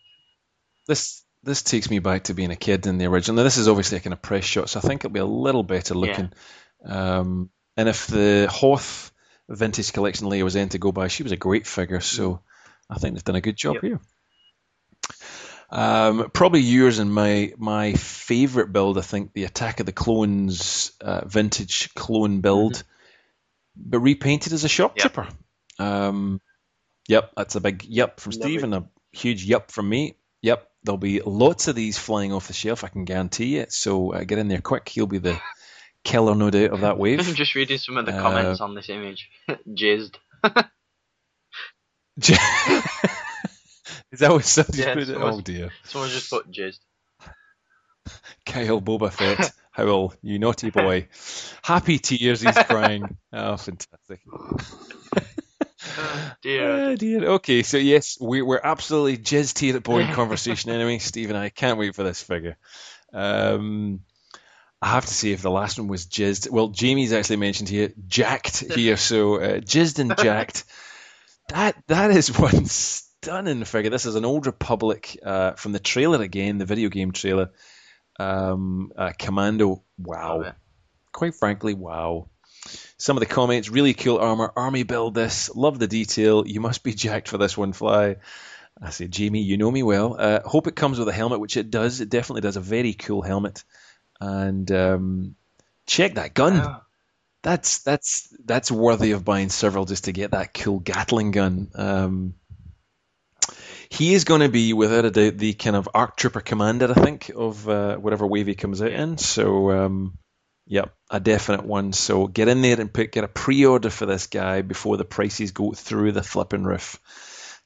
This this takes me back to being a kid in the original. Now, this is obviously a kind of press shot, so I think it'll be a little better looking. Yeah. Um, and if the Hoth vintage collection Leia was in to go by. She was a great figure, so I think they've done a good job yep. here. Um, probably yours and my my favorite build. I think the Attack of the Clones uh, vintage clone build, but repainted as a shock Mm-hmm. Yep. trooper. Um, yep, that's a big yep from Steve and a huge yep from me. Yep, there'll be lots of these flying off the shelf. I can guarantee it. So uh, get in there quick. He'll be the killer, no doubt, of that I'm wave. just reading some of the Uh, comments on this image. Jizzed. Is that what somebody Yeah, put it? Oh dear. Someone just put jizzed. Kyle Boba Fett. Howl, you naughty boy. Happy tears, he's crying. Oh, fantastic. Oh, dear. Oh, dear. Okay, so yes, we, we're absolutely jizzed here at Boring Conversation anyway. Steve and I can't wait for this figure. Um, I have to say, if the last one was jizzed, well, Jamie's actually mentioned here, jacked here, so uh, jizzed and jacked. That That is one stunning figure. This is an Old Republic uh, from the trailer again, the video game trailer. Um, uh, Commando. Wow quite frankly, wow. Some of the comments, really cool armor. Army build this. Love the detail. You must be jacked for this one, Fly. I say, Jamie, you know me well. Uh, hope it comes with a helmet, which it does. It definitely does. A very cool helmet. And um, check that gun. That's that's that's worthy of buying several just to get that cool Gatling gun. Um, he is going to be, without a doubt, the kind of ARC Trooper commander, I think, of uh, whatever wave he comes out in. So, um, yep, a definite one. So get in there and put, get a pre-order for this guy before the prices go through the flipping roof.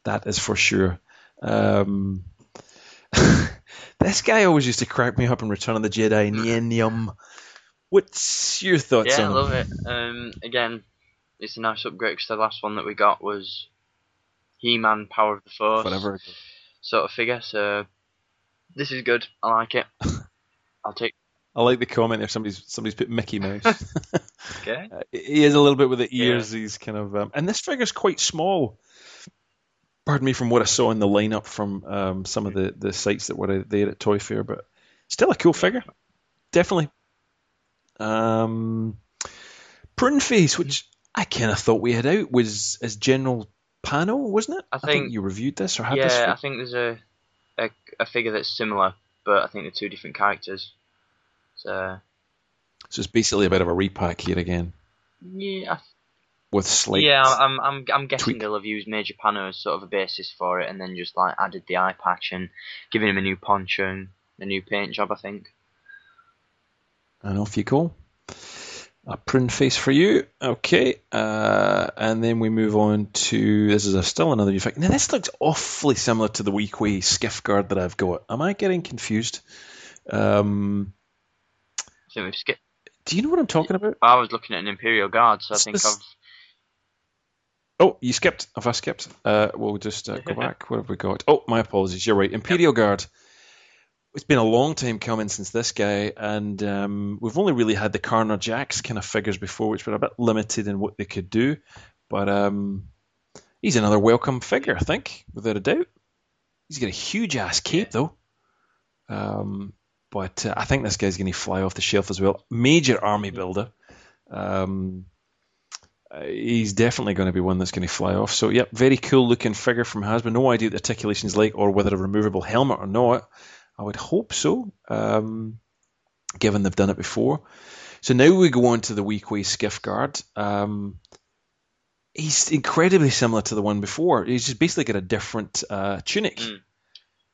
That is for sure. Um, this guy always used to crack me up in Return of the Jedi. Nien Nunb. What's your thoughts Yeah, I love it. Um, again, it's a nice upgrade because the last one that we got was He-Man, Power of the Force, Whatever. sort of figure. So this is good. I like it. I'll take. I like the comment there. Somebody's somebody's put Mickey Mouse. Okay. Uh, he is a little bit with the Yeah. ears. He's kind of, um, and this figure's quite small. Pardon me from what I saw in the lineup from um, some of the, the sites that were there at Toy Fair, but still a cool figure, definitely. Um, Prune Face, which I kind of thought we had out, was as General panel, wasn't it? I think- you reviewed this or had this. Yeah, I think there's a, a a figure that's similar, but I think they're two different characters. So So it's basically a bit of a repack here again yeah, I with slight. yeah, I'm I'm I'm guessing tweak. they'll have used Major Pano as sort of a basis for it, and then just like added the eye patch and given him a new poncho and a new paint job. I think. And off you go. A prune face for you. Okay. Uh, and then we move on to this is a, still another new figure. Now, this looks awfully similar to the Weequay skiff guard that I've got. Am I getting confused? Um, think we've skipped. do you know what I'm talking about? I was looking at an Imperial Guard, so I think This- I've. Oh, you skipped. Have I skipped? Uh, we'll just uh, go back. What have we got? Oh, my apologies. You're right. Imperial Guard. It's been a long time coming since this guy, and um, we've only really had the Carnor Jax kind of figures before, which were a bit limited in what they could do. But um, he's another welcome figure, I think, without a doubt. He's got a huge ass cape, though. Um, but uh, I think this guy's going to fly off the shelf as well. Major army builder. Um, uh, he's definitely going to be one that's going to fly off. So, yep, very cool looking figure from Hasbro. No idea what the articulation's like or whether a removable helmet or not. I would hope so, um, given they've done it before. So now we go on to the Weequay Skiff Guard. Um, he's incredibly similar to the one before. He's just basically got a different uh, tunic. Mm.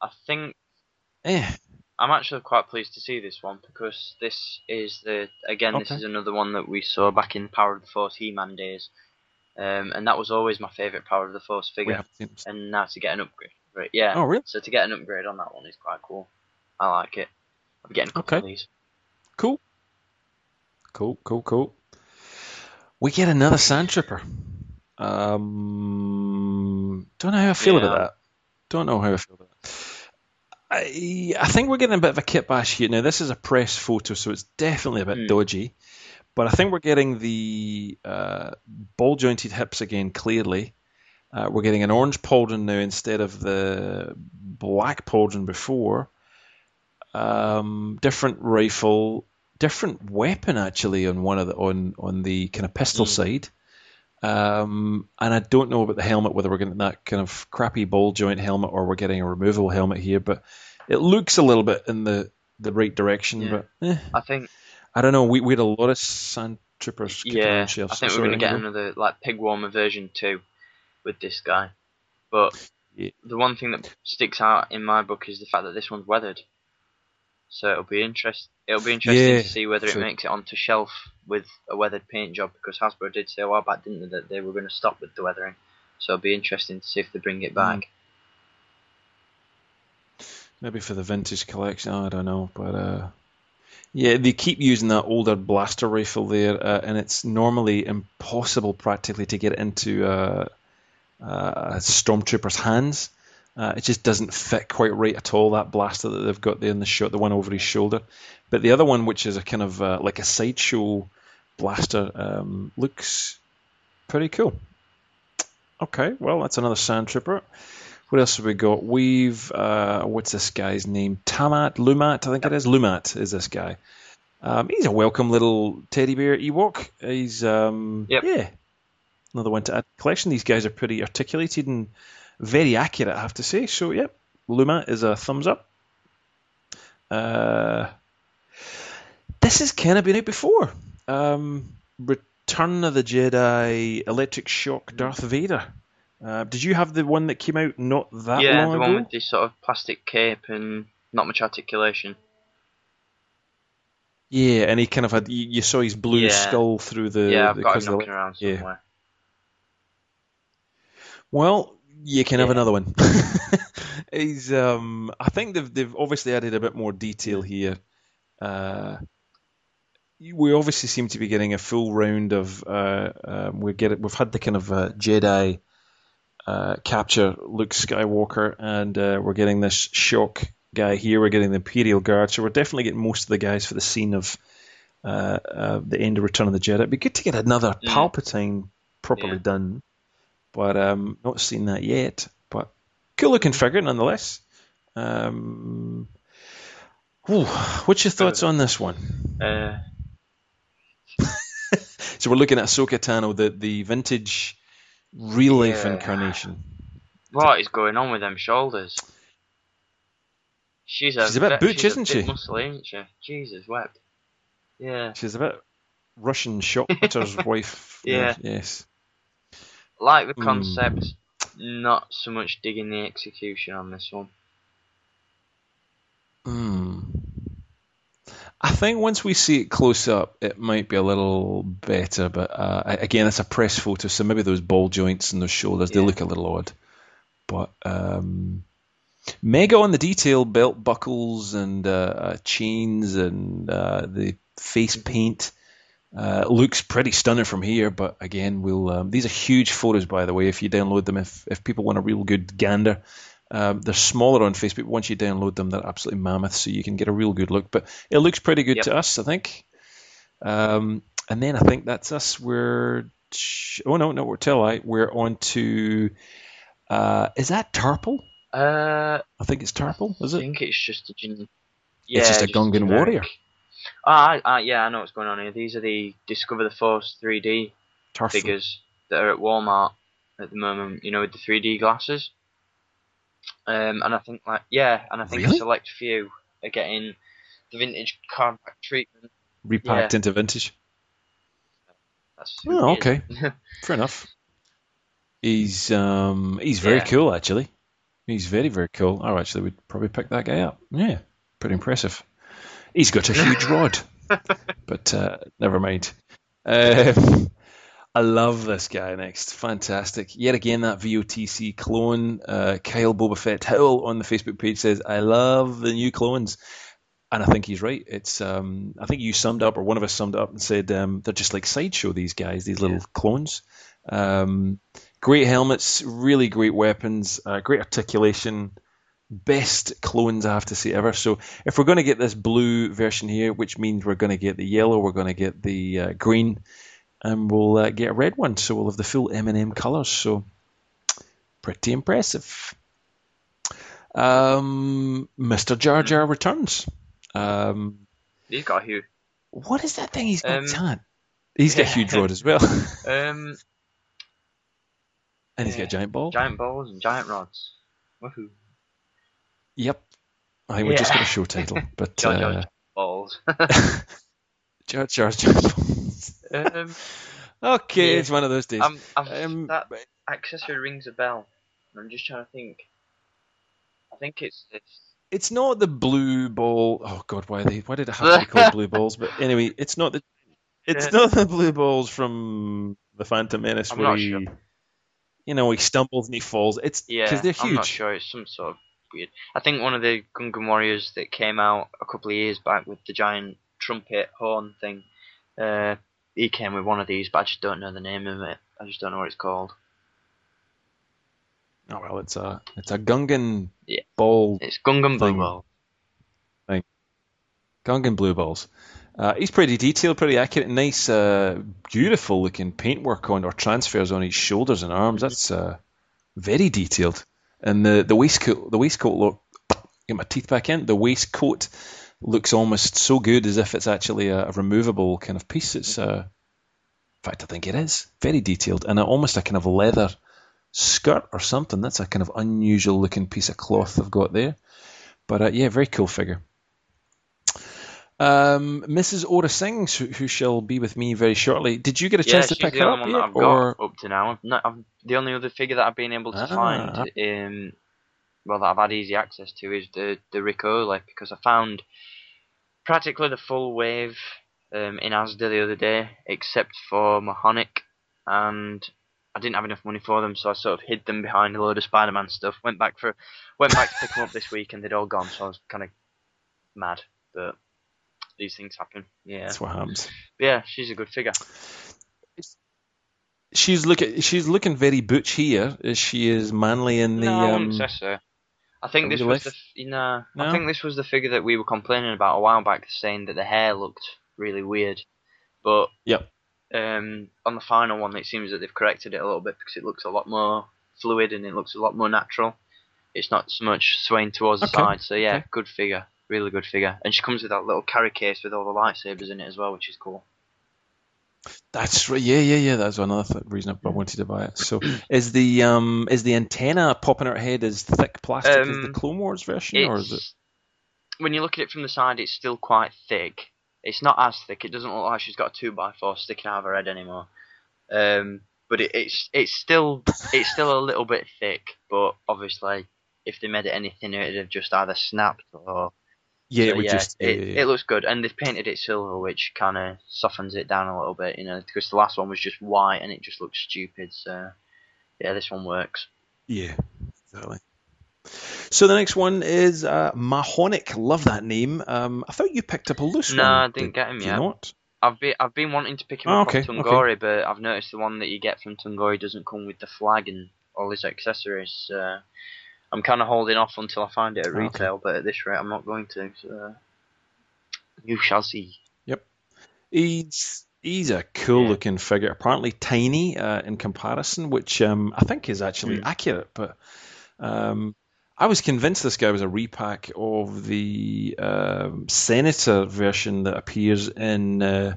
I think Eh, I'm actually quite pleased to see this one because this is the again this is another one that we saw back in Power of the Force He-Man days, um, and that was always my favourite Power of the Force figure. haven't seen him. And now to get an upgrade, right? Yeah. Oh, really? So to get an upgrade on that one is quite cool. I like it. I'm getting a couple Okay. of these. Cool. Cool, cool, cool. We get another Sand Trooper. Um, don't know how I feel about that. Don't know how I feel about that. I, I think we're getting a bit of a kit bash here. Now, this is a press photo, so it's definitely a bit Hmm. dodgy. But I think we're getting the uh, ball jointed hips again, clearly. Uh, we're getting an orange pauldron now instead of the black pauldron before. Um, different rifle, different weapon actually on one of the on on the kind of pistol Mm. side. Um, and I don't know about the helmet, whether we're getting that kind of crappy ball joint helmet or we're getting a removable helmet here, but it looks a little bit in the, the right direction. Yeah. But eh, I think I don't know. We, we had a lot of sand troopers yeah. I think we're going to get another like peg warmer version two with this guy. But Yeah. the one thing that sticks out in my book is the fact that this one's weathered. So it'll be interest. It'll be interesting Yeah, to see whether true. it makes it onto shelf with a weathered paint job because Hasbro did say a while back, didn't they, that they were going to stop with the weathering. So it'll be interesting to see if they bring it back. Maybe for the vintage collection, I don't know, but uh, yeah, they keep using that older blaster rifle there, uh, and it's normally impossible practically to get into uh, uh, a stormtrooper's hands. Uh, it just doesn't fit quite right at all. That blaster that they've got there in the shot, the one over his shoulder, but the other one, which is a kind of uh, like a sideshow blaster, um, looks pretty cool. Okay, well that's another sand trooper. What else have we got? We've uh, what's this guy's name? Tamat Lumat, I think it is. Lumat is this guy. Um, he's a welcome little teddy bear Ewok. He's um, Yep. yeah, another one to add to the collection. These guys are pretty articulated and very accurate, I have to say. So yep, Luma is a thumbs up. Uh, this has kind of been out before. Um, Return of the Jedi, Electric Shock, Darth Vader. Uh, did you have the one that came out not that yeah, long the one with this sort of plastic cape and not much articulation. Yeah, and he kind of had you, you saw his blue Yeah. skull through the. yeah, I've the, got him of the- knocking around yeah. somewhere. Well, you can have Yeah. another one. He's um I think they've they've obviously added a bit more detail here. Uh we obviously seem to be getting a full round of uh, um, we get it. We've had the kind of uh, Jedi uh, capture Luke Skywalker, and uh, we're getting this shock guy here. We're getting the Imperial Guard, so we're definitely getting most of the guys for the scene of uh, uh, the end of Return of the Jedi. It'd be good to get another Mm. Palpatine properly Yeah. done, but um, not seen that yet. But cool looking figure nonetheless. Um, whew, what's your thoughts on this one? Uh, So we're looking at Ahsoka Tano, the the vintage real life Yeah. incarnation. what is going on with them shoulders? She's a, She's a bit ve- butch, she's isn't bit she? Muscly, ain't she? Jesus wept. Yeah, She's a bit Russian shoplifter's wife. Yeah. Yes. Like the Hmm. concept, not so much digging the execution on this one. Hmm. I think once we see it close up, it might be a little better. But uh, again, it's a press photo, so maybe those ball joints and those shoulders they look a little odd. But um, mega on the detail, belt buckles and uh, uh, chains and uh, the face paint. Uh, looks pretty stunning from here, but again, we'll. Um, these are huge photos, by the way. If you download them, if if people want a real good gander, um, they're smaller on Facebook. Once you download them, they're absolutely mammoth, so you can get a real good look. But it looks pretty good Yep. to us, I think. Um, and then I think that's us. We're oh no, no, we're till I. We're on to. Uh, is that Tarple? Uh, I think it's Tarple. Is it? I think it's just a gen- It's just a Gungan generic- warrior. Ah, yeah, I know what's going on here. These are the Discover the Force 3D Tarfful. figures that are at Walmart at the moment. You know, with the 3D glasses. Um, and I think like yeah, and I think Really? a select few are getting the vintage compact treatment. repacked yeah. into vintage. That's Oh, okay. Fair enough. He's um he's very Yeah. cool actually. He's very very cool. Oh, actually, we'd probably pick that guy up. Yeah, pretty impressive. He's got a huge rod, but uh, never mind. Um, I love this guy next. Fantastic. Yet again, that VOTC clone, uh, Kyle Boba Fett Howell on the Facebook page says, I love the new clones. And I think he's right. It's um, I think you summed up, or one of us summed up and said um, they're just like sideshow. These guys, these little clones. Um, great helmets, really great weapons, uh, great articulation, best clones I have to say ever. So if we're going to get this blue version here, which means we're going to get the yellow, we're going to get the uh, green, and we'll uh, get a red one. So we'll have the full M&M colors. So pretty impressive. Um, Mr. Jar Jar returns. Um, He's got a huge. what is that thing he's got? Um, Tan? He's got a huge rod as well. Um, And he's got a giant balls. Giant balls and giant rods. Woohoo. Yep. I think we just Yeah. got a show title, but Jar Jar uh, balls. Jar giant balls. um, Okay, Yeah. it's one of those days. I'm, I'm, Um, that accessory rings a bell. I'm just trying to think. I think it's this. It's not the blue ball. Oh God, why they? Why did it have to be called blue balls? But anyway, it's not the. It's not the blue balls from the Phantom Menace I'm where he, sure. you know, he stumbles and he falls. It's Yeah, because they're huge. I'm not sure. It's some sort of weird. I think one of the Gungan Warriors that came out a couple of years back with the giant trumpet horn thing. Uh, he came with one of these, but I just don't know the name of it. I just don't know what it's called. Oh well, it's a it's a Gungan Yeah. ball, It's Gungan Blue Thing. Gungan blue balls. Uh, he's pretty detailed, pretty accurate, nice, uh, beautiful looking paintwork on or transfers on his shoulders and arms. That's uh, very detailed. And the the waistcoat, the waistcoat look. Get my teeth back in. The waistcoat looks almost so good as if it's actually a, a removable kind of piece. It's, uh, in fact, I think it is very detailed and a, almost a kind of leather skirt or something. That's a kind of unusual looking piece of cloth they've got there. But uh, yeah, very cool figure. Um, Mrs. Aurra Sing, who, who shall be with me very shortly. Did you get a Yeah, chance to she's pick the her only up one yet, that I've or got up to now. I've not, I've, the only other figure that I've been able to Ah. find, um, well, that I've had easy access to is the the Ricola because I found practically the full wave um, in Asda the other day, except for Mawhonic, and I didn't have enough money for them, so I sort of hid them behind a load of Spider-Man stuff. Went back for went back to pick them up this week, and they'd all gone, so I was kind of mad, but. These things happen, yeah. that's what happens? Yeah, she's a good figure. She's looking. She's looking very butch here, as she is manly in the. no, I um, say so. I think this was the you know, No? I think this was the figure that we were complaining about a while back, saying that the hair looked really weird. But Yep. um, on the final one, it seems that they've corrected it a little bit because it looks a lot more fluid and it looks a lot more natural. It's not so much swaying towards the side. So yeah, Okay. good figure, really good figure. And she comes with that little carry case with all the lightsabers in it as well, which is cool. That's right. Yeah, yeah, yeah. That's another th- reason I wanted to buy it. So, is the um is the antenna popping out her head as thick plastic as the Um, Clone Wars version, or is it? When you look at it from the side, it's still quite thick. It's not as thick. It doesn't look like she's got a two by four sticking out of her head anymore. Um, but it, it's it's still it's still a little bit thick. But obviously, if they made it any thinner, it'd have just either snapped or Yeah, so, it yeah, just. it, yeah, yeah, it looks good, and they've painted it silver, which kind of softens it down a little bit. You know, because the last one was just white and it just looked stupid. So yeah, this one works. Yeah, exactly. So the next one is uh, Mawhonic. Love that name. Um, I thought you picked up a loose No, one. I didn't Did get him yet. Not? I've been I've been wanting to pick him Oh, up okay, from okay. Tungori, but I've noticed the one that you get from Tungori doesn't come with the flag and all his accessories. Uh, I'm kind of holding off until I find it at Okay. retail, but at this rate, I'm not going to. So, uh, you shall see. Yep, he's he's a cool looking figure. Apparently tiny uh, in comparison, which um, I think is actually Hmm. accurate. But um, I was convinced this guy was a repack of the um, Senator version that appears in uh,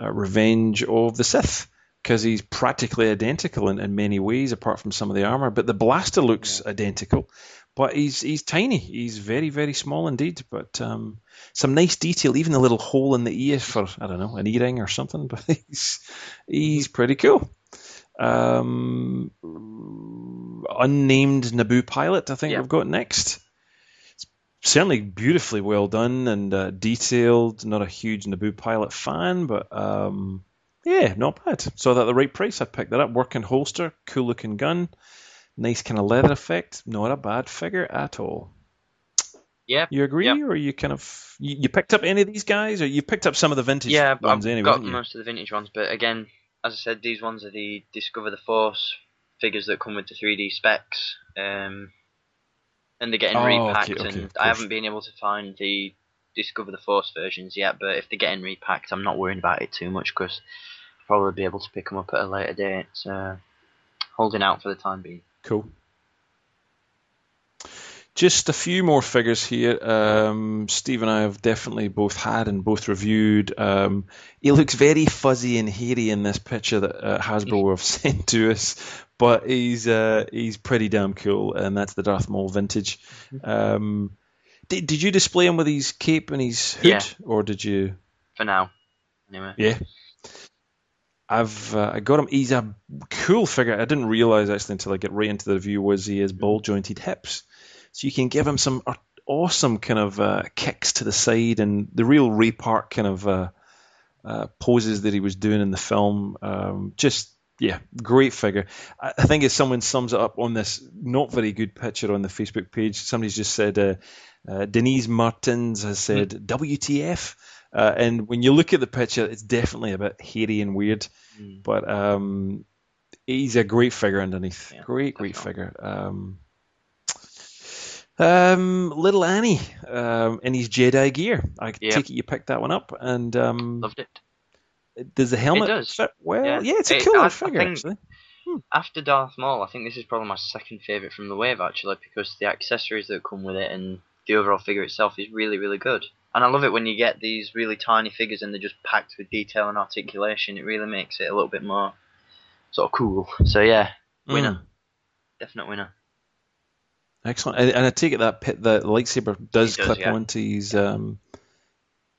uh, Revenge of the Sith. Because he's practically identical in, in many ways, apart from some of the armor. But the blaster looks identical, but he's he's tiny. He's very very small indeed. But um, some nice detail, even the little hole in the ear for I don't know an earring or something. But he's he's pretty cool. Um, unnamed Naboo pilot, I think Yeah. we've got next. It's certainly beautifully well done and uh, detailed. Not a huge Naboo pilot fan, but um, yeah, not bad. So at the right price, I picked that up. Working holster, cool looking gun, nice kind of leather effect. Not a bad figure at all. Yeah. You agree, Yeah. or you kind of you, you picked up any of these guys, or you picked up some of the vintage Yeah, ones I've anyway? got most of the vintage ones, but again, as I said, these ones are the Discover the Force figures that come with the 3D specs, um, and they're getting Oh, repacked. okay, okay, and I haven't been able to find the Discover the Force versions yet, but if they're getting repacked, I'm not worrying about it too much because probably be able to pick them up at a later date. So, holding out for the time being. Cool. Just a few more figures here. Um, Steve and I have definitely both had and both reviewed. Um, he looks very fuzzy and hairy in this picture that uh, Hasbro have sent to us, but he's uh, he's pretty damn cool, and that's the Darth Maul vintage. Um, did, did you display him with his cape and his hood, Yeah. or did you? For now, anyway. Yeah. I've uh, I got him. He's a cool figure. I didn't realize actually until I get right into the review was he has ball jointed hips, so you can give him some awesome kind of uh, kicks to the side and the real Ray Park kind of uh, uh, poses that he was doing in the film. Um, just yeah, great figure. I, I think as someone sums it up on this not very good picture on the Facebook page, somebody's just said uh, uh, Denise Martins has said WTF. Uh, and when you look at the picture, it's definitely a bit hairy and weird. Mm. But um, he's a great figure underneath. Yeah, great, great definitely. figure. Um, um, little Annie um, in his Jedi gear. I Yeah. take it you picked that one up. And um, Loved it. does the helmet it does. fit well? Yeah. Yeah, it's a It- killer I- I figure, think- actually. After Darth Maul, I think this is probably my second favourite from the wave actually because the accessories that come with it and the overall figure itself is really, really good. And I love it when you get these really tiny figures and they're just packed with detail and articulation. It really makes it a little bit more sort of cool. So yeah, winner, Mm, definite winner. excellent. And, and I take it that pit, the lightsaber does, does, clip yeah. onto his. Um,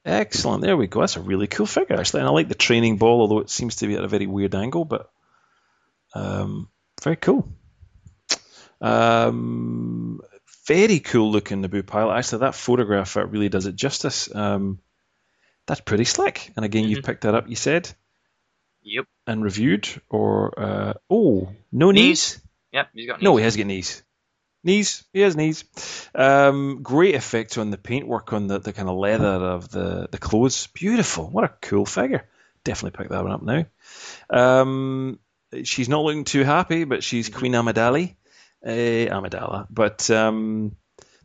excellent. There we go. That's a really cool figure, actually. And I like the training ball, although it seems to be at a very weird angle, but um, very cool. Um, very cool looking Naboo pilot. Actually, that photograph really does it justice. Um, that's pretty slick. And again, you've Mhm. picked that up, you said, Yep. and reviewed. Or uh, oh, no Knees. knees. Yep. He's got knees. No, he has got knees. Knees. He has knees. Um, great effect on the paintwork on the, the kind of leather of the, the clothes. Beautiful. What a cool figure. Definitely pick that one up now. Um, she's not looking too happy, but she's Queen Amidala. Uh, Amidala. But um,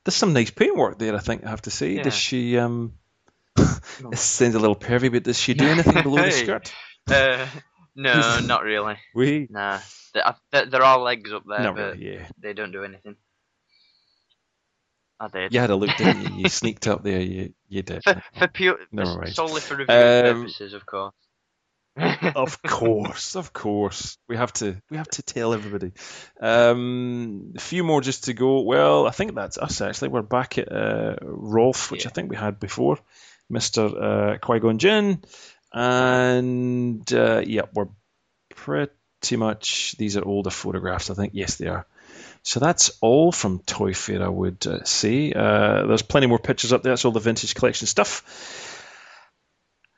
there's some nice paintwork there, I think, I have to say. Yeah. Does she. Um, it sounds a little pervy, but does she do anything below the skirt? Uh, no, not really. We. Nah. There, there are legs up there, Not but really, yeah. they don't do anything. I did. You had a look, didn't you? You sneaked up there. You, you did. For, for pure, Never for- mind. solely for review Um, purposes, of course. Of course, of course. We have to we have to tell everybody. Um, a few more just to go. Well, I think that's us actually. We're back at uh, Rolf, which I think we had before, Mister uh, Qui Gon Jinn, and uh, yeah, we're pretty much. These are older photographs. I think yes, they are. So that's all from Toy Fair, I would uh, say. Uh, there's plenty more pictures up there. That's all the vintage collection stuff.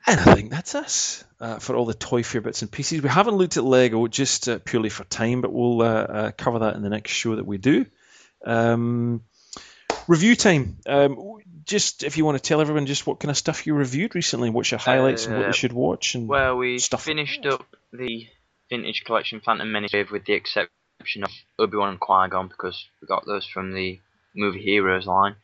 And I think that's us uh, for all the Toy Fair bits and pieces. We haven't looked at Lego just uh, purely for time, but we'll uh, uh, cover that in the next show that we do. Um, review time. Um, just if you want to tell everyone just what kind of stuff you reviewed recently, what's your highlights and what Uh, they should watch. And Well, we Stuff. finished up the vintage collection Phantom Menace with the exception of Obi Wan and Qui Gon because we got those from the movie Heroes line.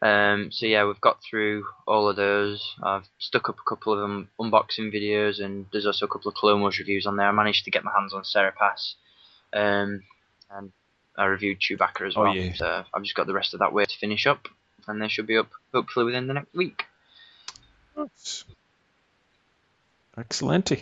Um, so yeah, we've got through all of those. I've stuck up a couple of them unboxing videos, and there's also a couple of Clone Wars reviews on there. I managed to get my hands on Seripas, um, and I reviewed Chewbacca as well. Oh, well. yeah. So I've just got the rest of that way to finish up, and they should be up hopefully within the next week. Excellent.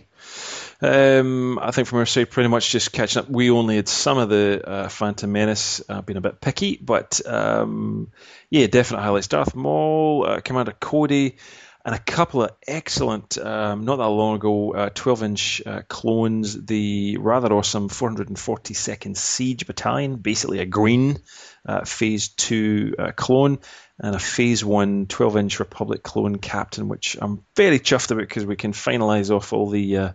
Um, I think from our side, pretty much just catching up. We only had some of the uh, Phantom Menace, uh, being a bit picky, but um, yeah, definite highlights. Darth Maul, uh, Commander Cody, and a couple of excellent, um, not that long ago, uh, 12 inch uh, clones. The rather awesome 442nd Siege Battalion, basically a green uh, Phase 2 uh, clone, and a Phase 1 12 inch Republic clone captain, which I'm very chuffed about because we can finalise off all the. Uh,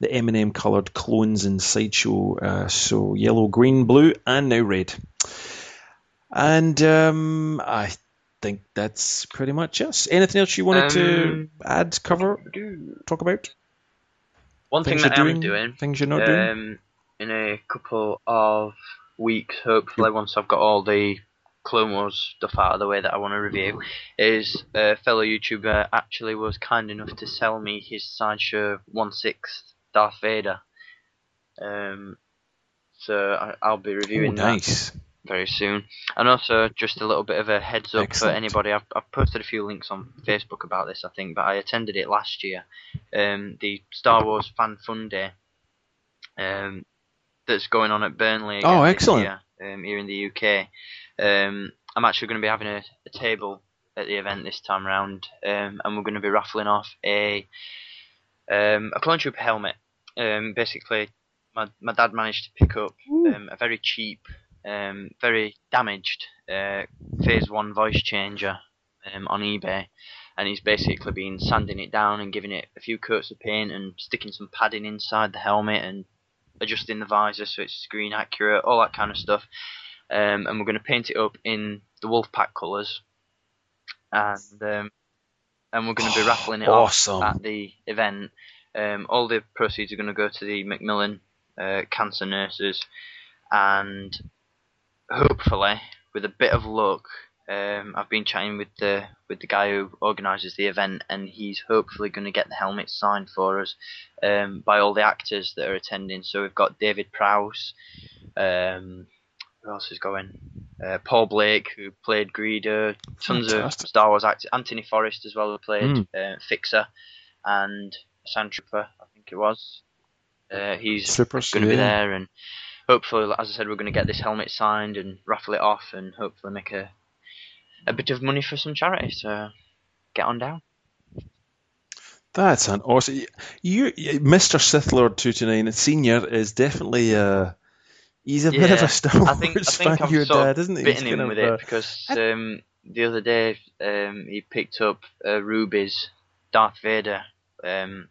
the M&M coloured clones in Sideshow, uh, so yellow, green, blue, and now red. And um, I think that's pretty much us. Anything else you wanted to Um, add, cover, talk about? One Things thing that you're I am doing, things you're not doing. um, in a couple of weeks, hopefully, once I've got all the Clone Wars stuff out of the way that I want to review, is a fellow YouTuber actually was kind enough to sell me his Sideshow 1 6 Darth Vader. Um, so I, I'll be reviewing that nice. very soon. And also, just a little bit of a heads up Excellent. for anybody. I've, I've posted a few links on Facebook about this, I think, but I attended it last year. Um, the Star Wars Fan Fun Day um, that's going on at Burnley. Oh, excellent. Um, here in the UK. Um, I'm actually going to be having a, a table at the event this time round, um, and we're going to be raffling off a um, a clone troop helmet. Um, basically, my my dad managed to pick up um, a very cheap, um, very damaged uh, Phase One voice changer um, on eBay, and he's basically been sanding it down and giving it a few coats of paint and sticking some padding inside the helmet and adjusting the visor so it's screen accurate, all that kind of stuff. Um, and we're going to paint it up in the Wolfpack colours, and um, and we're going to be raffling it Awesome. off at the event. Um, all the proceeds are going to go to the Macmillan uh, cancer nurses, and hopefully, with a bit of luck, um, I've been chatting with the with the guy who organises the event, and he's hopefully going to get the helmet signed for us um, by all the actors that are attending. So we've got David Prowse. Um, who else is going? Uh, Paul Blake, who played Greedo. Tons Fantastic. of Star Wars actors. Anthony Forrest as well, who played Mm. uh, Fixer, and Sandtrooper, I think it was. Uh, he's going to be there, and hopefully, as I said, we're going to get this helmet signed and raffle it off, and hopefully make a a bit of money for some charity. So get on down. That's an awesome. You, you- Mr. Sith Lord two two nine Senior is definitely uh he's a bit of a Star Wars I think I think fan. I'm Your sort dad, isn't he? bitten He's him with of, it because um, the other day um, he picked up uh, Rubie's Darth Vader um,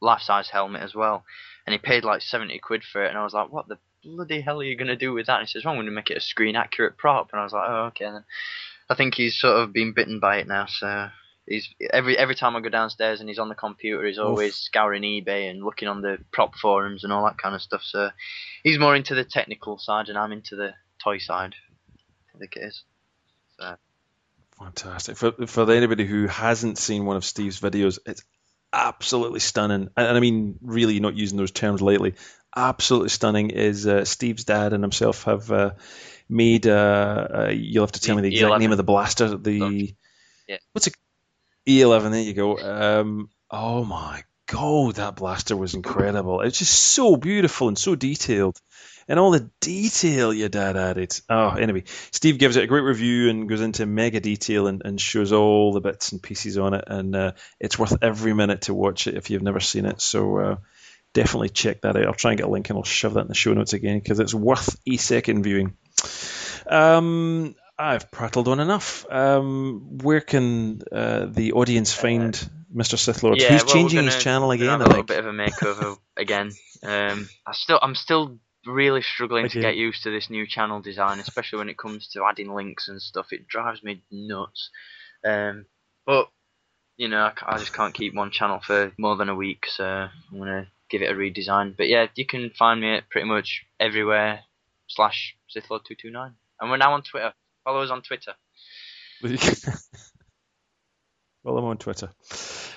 life-size helmet as well, and he paid like seventy quid for it, and I was like, "What the bloody hell are you gonna do with that?" And he says, "Well, "I'm gonna make it a screen-accurate prop," and I was like, "Oh, okay." Then I think he's sort of been bitten by it now, so. He's every every time I go downstairs and he's on the computer, he's always scouring eBay and looking on the prop forums and all that kind of stuff. So he's more into the technical side, and I'm into the toy side. I think it is. So Fantastic. For for anybody who hasn't seen one of Steve's videos, it's absolutely stunning. And, and I mean, really, not using those terms lightly. Absolutely stunning. Is uh, Steve's dad and himself have uh, made? Uh, uh, you'll have to tell me the exact E11. name of the blaster. The Yeah. what's it? E11. There you go. Um, oh my god, that blaster was incredible. It's just so beautiful and so detailed. And all the detail your dad added. Oh, anyway, Steve gives it a great review and goes into mega detail and, and shows all the bits and pieces on it. And uh, it's worth every minute to watch it if you've never seen it. So uh, definitely check that out. I'll try and get a link and I'll shove that in the show notes again because it's worth a second viewing. Um, I've prattled on enough. Um, where can uh, the audience find Mr. Sith Lord? yeah, Who's well, changing his channel again? Have a little bit of a makeover again. Um, I still, I'm still really struggling Okay. to get used to this new channel design, especially when it comes to adding links and stuff. It drives me nuts. Um, but you know, I, I just can't keep one channel for more than a week, so I'm gonna give it a redesign. But yeah, you can find me at pretty much everywhere slash SithLord229, and we're now on Twitter. Follow us on Twitter. well, I'm on Twitter.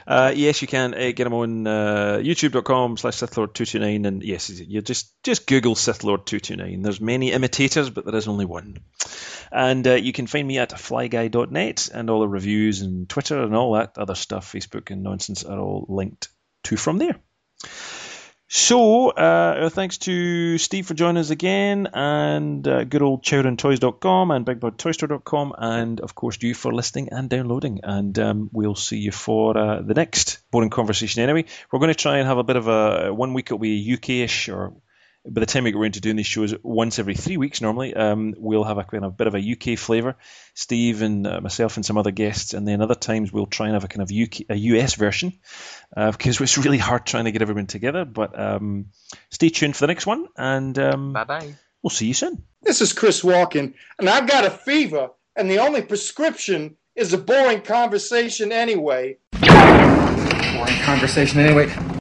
Uh, yes, you can uh, get them on uh, youtube.com slash SithLord229. And yes, you just, just Google SithLord229. There's many imitators, but there is only one. And uh, you can find me at flyguy.net, and all the reviews and Twitter and all that other stuff, Facebook and nonsense, are all linked to from there. So, uh, thanks to Steve for joining us again, and uh, good old chowdandtoys.com and bigbadtoystore.com, and of course you for listening and downloading. And um, we'll see you for uh, the next boring conversation. Anyway, we're going to try and have a bit of a one week. It'll be UK-ish, or by the time we get around to doing these shows once every three weeks normally, um, we'll have a kind of bit of a UK flavour. Steve and uh, myself and some other guests, and then other times we'll try and have a kind of UK, a US version uh, because it's really hard trying to get everyone together. But um, stay tuned for the next one, and um, Bye bye. we'll see you soon. This is Chris Walken, and I've got a fever, and the only prescription is a boring conversation anyway. Boring conversation anyway.